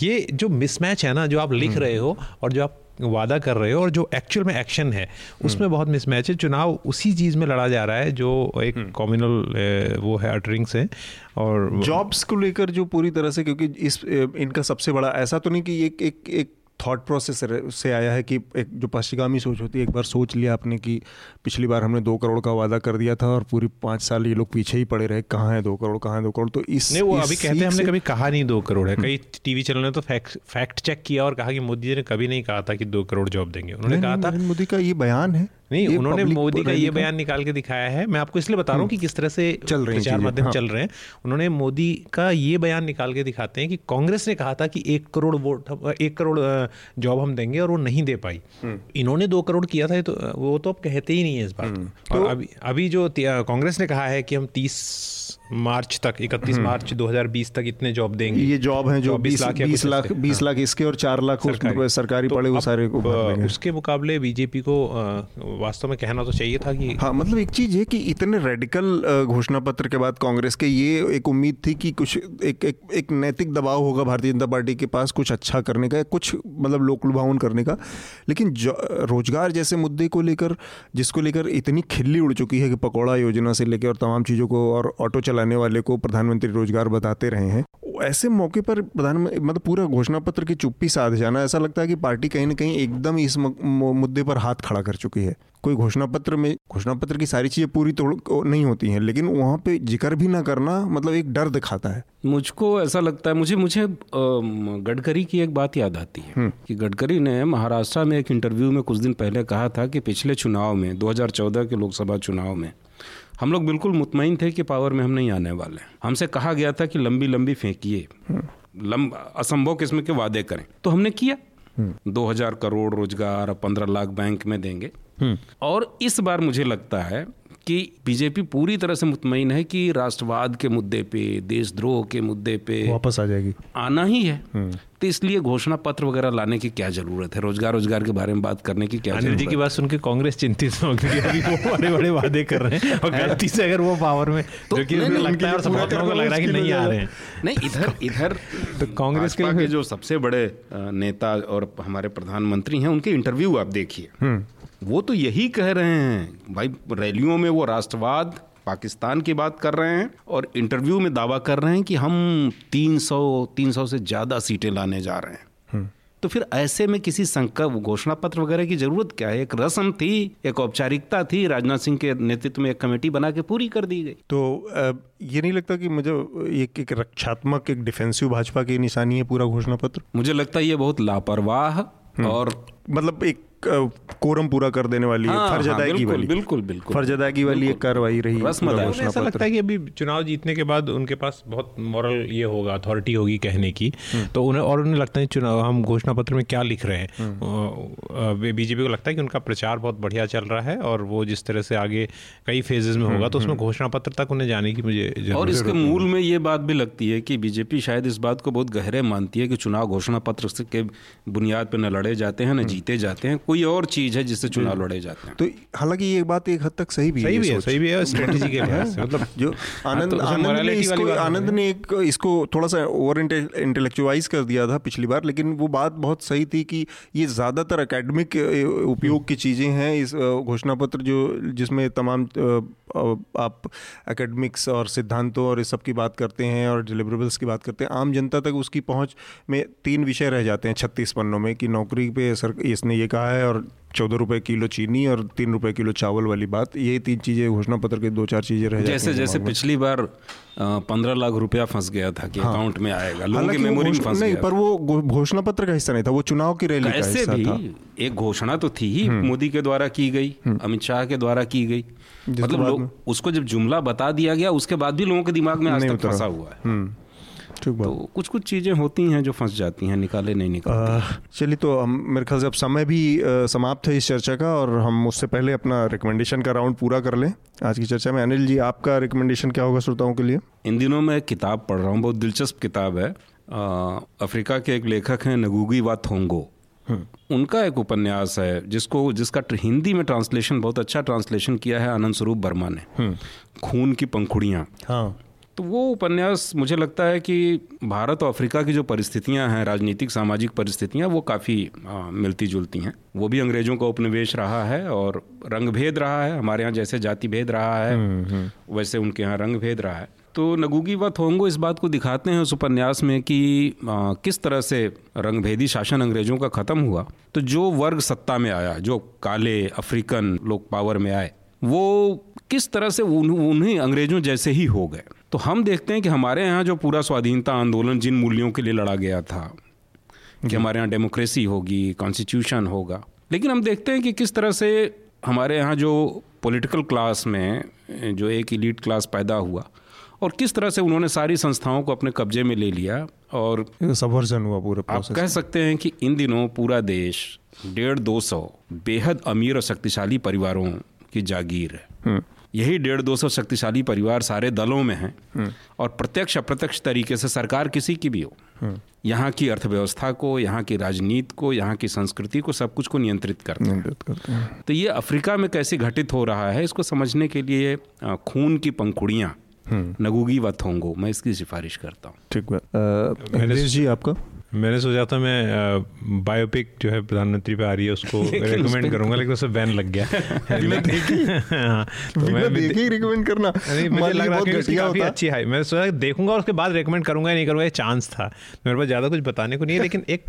ये जो मिसमैच है ना जो आप लिख हम्म। रहे हो और जो आप वादा कर रहे हो और जो एक्चुअल में एक्शन है उसमें हम्म। बहुत मिसमैच है चुनाव उसी चीज़ में लड़ा जा रहा है जो एक कॉम्युनल हम्म। वो है अटरिंग्स है और जॉब्स को लेकर जो पूरी तरह से क्योंकि इस इनका सबसे बड़ा ऐसा तो नहीं कि एक एक एक थॉट प्रोसेस से आया है कि एक जो पश्चिगामी सोच होती है एक बार सोच लिया आपने कि पिछली बार हमने दो करोड़ का वादा कर दिया था और पूरी पाँच साल ये लोग पीछे ही पड़े रहे कहाँ है दो करोड़ कहाँ है दो करोड़? तो इस नहीं वो इस अभी कहते हैं हमने कभी कहा नहीं दो करोड़ है। कई टीवी चैनल ने तो फैक्ट फैक्ट चेक किया और कहा कि मोदी जी ने कभी नहीं कहा था कि दो करोड़ जॉब देंगे। उन्होंने कहा था मोदी का ये बयान है। नहीं उन्होंने मोदी का ये बयान निकाल के दिखाया है। मैं आपको इसलिए बता रहा हूँ कि किस तरह से चल रहे प्रचार माध्यम हाँ। चल रहे हैं। उन्होंने मोदी का ये बयान निकाल के दिखाते हैं कि कांग्रेस ने कहा था कि एक करोड़ वोट एक करोड़ जॉब हम देंगे और वो नहीं दे पाई हम्म। इन्होंने दो करोड़ किया था तो वो तो अब कहते ही नहीं है इस बात हम्म। तो अभी अभी जो कांग्रेस ने कहा है कि हम तीस मार्च तक 31 हम्म। मार्च 2020 तक इतने जॉब देंगे ये जॉब हैं जो 20 लाख 20 लाख 20 हाँ। लाख इसके और 4 लाख सरकारी, सरकारी तो पड़े वो सारे को उसके मुकाबले बीजेपी को वास्तव में कहना तो चाहिए था कि हाँ मतलब एक चीज़ है कि इतने रेडिकल घोषणा पत्र के बाद कांग्रेस के ये एक उम्मीद थी कि कुछ एक एक एक नैतिक दबाव होगा भारतीय जनता पार्टी के पास कुछ अच्छा करने का कुछ मतलब लोक लुभावन करने का लेकिन रोज़गार जैसे मुद्दे को लेकर जिसको लेकर इतनी खिल्ली उड़ चुकी है कि पकौड़ा योजना से लेकर और तमाम चीज़ों को और ऑटो चला चलाने वाले को प्रधानमंत्री रोज़गार बताते रहे हैं। ऐसे मौके पर प्रधानमंत्री मतलब पूरा घोषणा पत्र की चुप्पी साध जाना ऐसा लगता है कि पार्टी कहीं ना कहीं एकदम इस मुद्दे पर हाथ खड़ा कर चुकी है। कोई घोषणा पत्र में घोषणा पत्र की सारी चीज़ें पूरी तो नहीं होती हैं लेकिन वहाँ पे ज़िक्र भी ना करना मतलब एक डर दिखाता है। मुझको ऐसा लगता है मुझे मुझे गडकरी की एक बात याद आती है हम्म। कि गडकरी ने महाराष्ट्र में एक इंटरव्यू में कुछ दिन पहले कहा था कि पिछले चुनाव में 2014 के लोकसभा चुनाव में हम लोग बिल्कुल मुतमिन थे कि पावर में हम नहीं आने वाले हमसे कहा गया था कि लंबी लंबी फेंकिए। लंब असंभव किस्म के वादे करें। तो हमने किया। दो हज़ार करोड़ रोज़गार पंद्रह लाख बैंक में देंगे। और इस बार मुझे लगता है कि बीजेपी पूरी तरह से मुतमिन है कि राष्ट्रवाद के मुद्दे पे देशद्रोह के मुद्दे पे वापस आ जाएगी। आना ही है। तो इसलिए घोषणा पत्र वगैरह लाने की क्या ज़रूरत है? रोज़गार रोज़गार के बारे में बात करने की क्या अनिल जी की बात सुन के कांग्रेस चिंतित हो गई अभी वो बड़े बड़े वादे कर रहे हैं और गलती से अगर वो पावर में तो जो कि लगता है और समर्थकों को लग रहा है कि नहीं आ रहे हैं। नहीं इधर इधर तो कांग्रेस के जो सबसे बड़े नेता और हमारे प्रधानमंत्री हैं उनके इंटरव्यू आप देखिए। हम्म। वो तो यही कह रहे हैं। भाई रैलियों में वो राष्ट्रवाद पाकिस्तान की बात कर रहे हैं और इंटरव्यू में दावा कर रहे हैं कि हम 300 300 से ज़्यादा सीटें लाने जा रहे हैं। हम्म। तो फिर ऐसे में किसी संकल्प घोषणा पत्र वगैरह की ज़रूरत क्या है? एक रस्म थी एक औपचारिकता थी राजनाथ सिंह के नेतृत्व में एक कमेटी बना के पूरी कर दी गई। तो ये नहीं लगता कि मुझे एक एक रक्षात्मक एक डिफेंसिव भाजपा की निशानी है पूरा घोषणा पत्र? मुझे लगता है ये बहुत लापरवाह हम्म। और मतलब एक कोरम पूरा कर देने वाली हाँ, फ़र्ज़ हाँ, अदायगी वाली। बिल्कुल बिल्कुल। फ़र्ज़ अदायगी वाली एक कार्रवाई रही ऐसा लगता है कि अभी चुनाव जीतने के बाद उनके पास बहुत मॉरल ये होगा अथॉरिटी होगी कहने की। हम्म। तो उन्हें और उन्हें लगता है चुनाव हम घोषणा पत्र में क्या लिख रहे हैं? हम्म। बीजेपी को लगता है कि उनका प्रचार बहुत बढ़िया चल रहा है और वो जिस तरह से आगे कई फेजेस में होगा तो उसमें हम्म, घोषणा पत्र तक उन्हें जाने की मुझे और इसके मूल में ये बात भी लगती है कि बीजेपी शायद इस बात को बहुत गहरे मानती है कि चुनाव घोषणा पत्र के बुनियाद पर न लड़े जाते हैं न जीते जाते हैं। कोई और चीज़ है जिससे चुनाव लड़े जाते हैं। तो हालाँकि ये बात एक हद तक सही भी सही भी है सही भी है स्ट्रेटजी के मतलब जो हाँ, आनंद तो आनंद ने इसको आनंद ने एक इसको थोड़ा सा ओवर इंटेलेक्चुअलाइज कर दिया था पिछली बार लेकिन वो बात बहुत सही थी कि ये ज़्यादातर अकेडमिक उपयोग की चीज़ें हैं। इस घोषणा पत्र जो जिसमें तमाम आप एकेडमिक्स और सिद्धांतों और इस सब की बात करते हैं और डिलीवरेबल्स की बात करते हैं आम जनता तक उसकी पहुँच में तीन विषय रह जाते हैं छत्तीस पन्नों में कि नौकरी पे सर इसने ये कहा है और चौदह रुपए किलो चीनी और तीन रुपए किलो चावल वाली बात ये तीन चीज़ें घोषणा पत्र के दो चार चीज़ें रह जैसे जैसे पिछली बार पंद्रह लाख रुपया फंस गया था कि हाँ। अकाउंट में आएगा लोगों की मेमोरी में फंस नहीं पर वो घोषणा पत्र का हिस्सा नहीं था वो चुनाव की रैली का हिस्सा भी था एक घोषणा तो थी ही हम्म। मोदी के द्वारा की गई हम्म। अमित शाह के द्वारा की गई मतलब लोग उसको जब जुमला बता दिया गया उसके बाद भी लोगों के दिमाग में आज तक फंसा हुआ है हम्म। तो कुछ कुछ चीज़ें होती हैं जो फंस जाती हैं निकाले नहीं निकालते। चलिए तो हम मेरे ख्याल से अब समय भी समाप्त है इस चर्चा का और हम उससे पहले अपना रिकमेंडेशन का राउंड पूरा कर लें। आज की चर्चा में अनिल जी आपका रिकमेंडेशन क्या होगा श्रोताओं के लिए? इन दिनों मैं किताब पढ़ रहा हूँ बहुत दिलचस्प किताब है। अफ्रीका के एक लेखक हैं नगूगी वा थोंगो। हम्म। उनका एक उपन्यास है जिसको जिसका हिंदी में ट्रांसलेशन बहुत अच्छा ट्रांसलेशन किया है आनंद स्वरूप वर्मा ने। हम्म। खून की पंखुड़ियाँ। हाँ। तो वो उपन्यास मुझे लगता है कि भारत और अफ्रीका की जो परिस्थितियाँ हैं राजनीतिक सामाजिक परिस्थितियाँ वो काफ़ी मिलती जुलती हैं। वो भी अंग्रेज़ों का उपनिवेश रहा है और रंग भेद रहा है। हमारे यहाँ जैसे जाति भेद रहा है हम्म, हम्म। वैसे उनके यहाँ रंग भेद रहा है। तो नगुगी व थोंगो इस बात को दिखाते हैं उस उपन्यास में कि आ, किस तरह से रंगभेदी शासन अंग्रेज़ों का ख़त्म हुआ। तो जो वर्ग सत्ता में आया जो काले अफ्रीकन लोग पावर में आए वो किस तरह से उन, उन्हें अंग्रेज़ों जैसे ही हो गए। तो हम देखते हैं कि हमारे यहाँ जो पूरा स्वाधीनता आंदोलन जिन मूल्यों के लिए लड़ा गया था कि हमारे यहाँ डेमोक्रेसी होगी कॉन्स्टिट्यूशन होगा। लेकिन हम देखते हैं कि किस तरह से हमारे यहाँ जो पॉलिटिकल क्लास में जो एक इलीट क्लास पैदा हुआ और किस तरह से उन्होंने सारी संस्थाओं को अपने कब्जे में ले लिया और सबवर्जन हुआ पूरा आप कह सकते हैं कि इन दिनों पूरा देश डेढ़ दो सौ बेहद अमीर और शक्तिशाली परिवारों की जागीर है। हम्म। यही डेढ़ दो सौ शक्तिशाली परिवार सारे दलों में हैं हम्म। और प्रत्यक्ष अप्रत्यक्ष तरीके से सरकार किसी की भी हो हम्म। यहाँ की अर्थव्यवस्था को यहाँ की राजनीति को यहाँ की संस्कृति को सब कुछ को नियंत्रित करते नियंत्रित करते हैं तो ये अफ्रीका में कैसे घटित हो रहा है इसको समझने के लिए खून की पंखुड़ियाँ हम्म। नगुगी व थोंगो मैं इसकी सिफारिश करता हूँ ठीक है जी आपका मैंने सोचा था मैं बायोपिक जो है प्रधानमंत्री पे आ रही है उसको रेकमेंड करूँगा लेकिन उससे बैन लग गया। मैं रिकमेंड करना? मुझे लग रहा है काफ़ी अच्छी है मैं सोचा देखूँगा उसके बाद रेकमेंड करूँगा नहीं करूँगा ये चांस था। मेरे पास ज़्यादा कुछ बताने को नहीं है लेकिन एक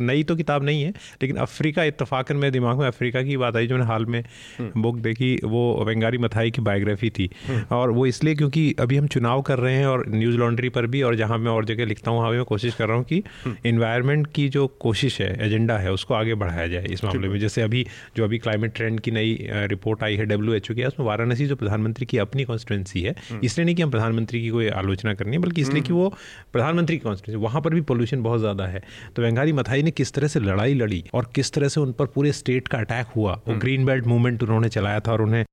नई तो किताब नहीं है लेकिन अफ्रीका इतफाकन मेरे दिमाग में अफ्रीका की बात आई जो मैंने हाल में बुक हम्म। देखी वो वेंगारी मथाई की बायोग्राफी थी। हम्म। और वो इसलिए क्योंकि अभी हम चुनाव कर रहे हैं और न्यूज़ लॉन्ड्री पर भी और जहाँ मैं और जगह लिखता हूँ वहाँ भी मैं कोशिश कर रहा हूँ कि इन्वायरमेंट की जो कोशिश है एजेंडा है उसको आगे बढ़ाया जाए इस मामले में। जैसे अभी जो अभी क्लाइमेट ट्रेंड की नई रिपोर्ट आई है डब्ल्यू एच ओ की उसमें वाराणसी जो प्रधानमंत्री की अपनी कॉन्स्टिट्युएंसी है हम्म। इसलिए नहीं कि हम प्रधानमंत्री की कोई आलोचना करनी है बल्कि इसलिए कि हम्म। वो प्रधानमंत्री की कॉन्स्टिट्युएंसी वहाँ पर भी पोल्यूशन बहुत ज़्यादा है। तो वेंगारी मथाई ने किस तरह से लड़ाई लड़ी और किस तरह से उन पर पूरे स्टेट का अटैक हुआ वो ग्रीन बेल्ट मूवमेंट उन्होंने चलाया था और उन्हें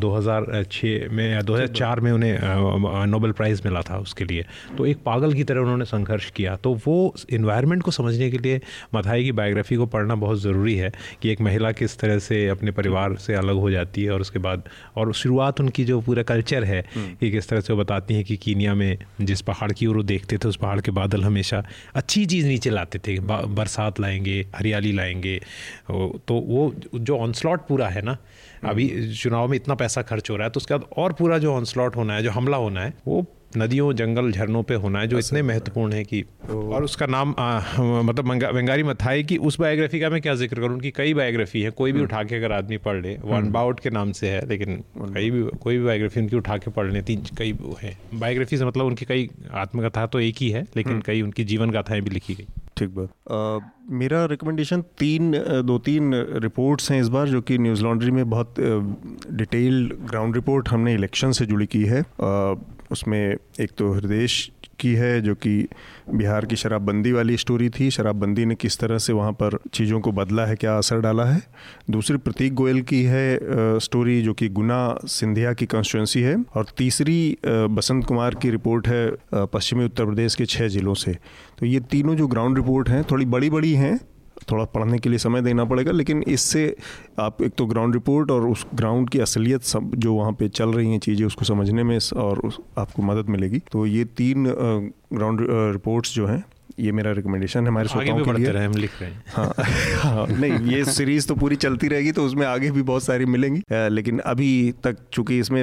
दो हज़ार छह में या दो हज़ार चार में उन्हें नोबेल प्राइज़ मिला था उसके लिए। तो एक पागल की तरह उन्होंने संघर्ष किया। तो वो इन्वायरमेंट को समझने के लिए मथाई की बायोग्राफी को पढ़ना बहुत ज़रूरी है कि एक महिला किस तरह से अपने परिवार से अलग हो जाती है और उसके बाद और शुरुआत उनकी जो पूरा कल्चर है हम्म। कि किस तरह से वो बताती हैं कि कीनिया में जिस पहाड़ की ओर वो देखते थे उस पहाड़ के बादल हमेशा अच्छी चीज़ नीचे लाते थे बरसात लाएँगे हरियाली लाएँगे तो वो जो ऑनस्लॉट पूरा है ना अभी चुनाव में इतना पैसा खर्च हो रहा है तो उसके बाद और पूरा जो ऑनस्लॉट होना है जो हमला होना है वो नदियों जंगल झरनों पे होना है जो इतने महत्वपूर्ण है कि तो और उसका नाम आ, मतलब वेंगारी मथाई की उस बायोग्राफी का मैं क्या ज़िक्र करूँ उनकी कई बायोग्राफी है कोई भी हम्म। उठा के अगर आदमी पढ़ ले वन हम्म। बाउट के नाम से है लेकिन कई भी कोई भी बायोग्राफी उनकी उठा के पढ़ ले तीन कई है बायोग्राफी से मतलब उनकी कई आत्मकथा तो एक ही है लेकिन हम्म। कई उनकी जीवन गाथाएँ भी लिखी गई ठीक बात। मेरा रिकमेंडेशन तीन दो तीन रिपोर्ट्स हैं इस बार, जो कि न्यूज़ लॉन्ड्री में बहुत डिटेल्ड ग्राउंड रिपोर्ट हमने इलेक्शन से जुड़ी की है। उसमें एक तो हृदय की है, जो कि बिहार की शराबबंदी वाली स्टोरी थी। शराबबंदी ने किस तरह से वहाँ पर चीज़ों को बदला है, क्या असर डाला है? दूसरी प्रतीक गोयल की है स्टोरी जो कि गुना सिंधिया की कॉन्स्टिट्युएंसी है। और तीसरी बसंत कुमार की रिपोर्ट है पश्चिमी उत्तर प्रदेश के छः ज़िलों से। तो ये तीनों जो ग्राउंड रिपोर्ट हैं, थोड़ी बड़ी बड़ी हैं थोड़ा पढ़ने के लिए समय देना पड़ेगा लेकिन इससे आप एक तो ग्राउंड रिपोर्ट और उस ग्राउंड की असलियत सब जो वहाँ पे चल रही हैं चीज़ें उसको समझने में और उस, आपको मदद मिलेगी। तो ये तीन ग्राउंड रिपोर्ट्स जो हैं ये मेरा रिकमेंडेशन है हमारे श्रोताओं के लिए। हम लिख रहे हैं। हाँ हाँ नहीं ये सीरीज़ तो पूरी चलती रहेगी तो उसमें आगे भी बहुत सारी मिलेंगी। लेकिन अभी तक चूँकि इसमें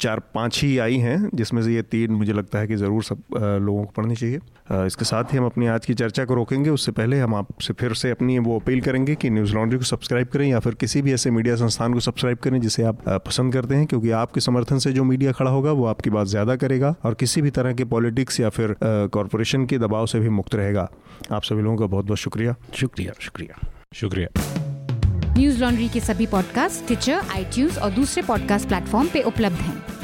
चार पाँच ही आई हैं जिसमें से ये तीन मुझे लगता है कि ज़रूर सब लोगों को पढ़नी चाहिए। इसके साथ ही हम अपनी आज की चर्चा को रोकेंगे। उससे पहले हम आपसे फिर से अपनी वो अपील करेंगे कि न्यूज़ लॉन्ड्री को सब्सक्राइब करें या फिर किसी भी ऐसे मीडिया संस्थान को सब्सक्राइब करें जिसे आप पसंद करते हैं क्योंकि आपके समर्थन से जो मीडिया खड़ा होगा वो आपकी बात ज़्यादा करेगा और किसी भी तरह के पॉलिटिक्स या फिर कॉरपोरेशन के दबाव से भी मुक्त रहेगा। आप सभी लोगों का बहुत बहुत शुक्रिया। शुक्रिया शुक्रिया। शुक्रिया। न्यूज़ लॉन्ड्री के सभी पॉडकास्ट ट्विटर आई और दूसरे पॉडकास्ट प्लेटफॉर्म पे उपलब्ध हैं।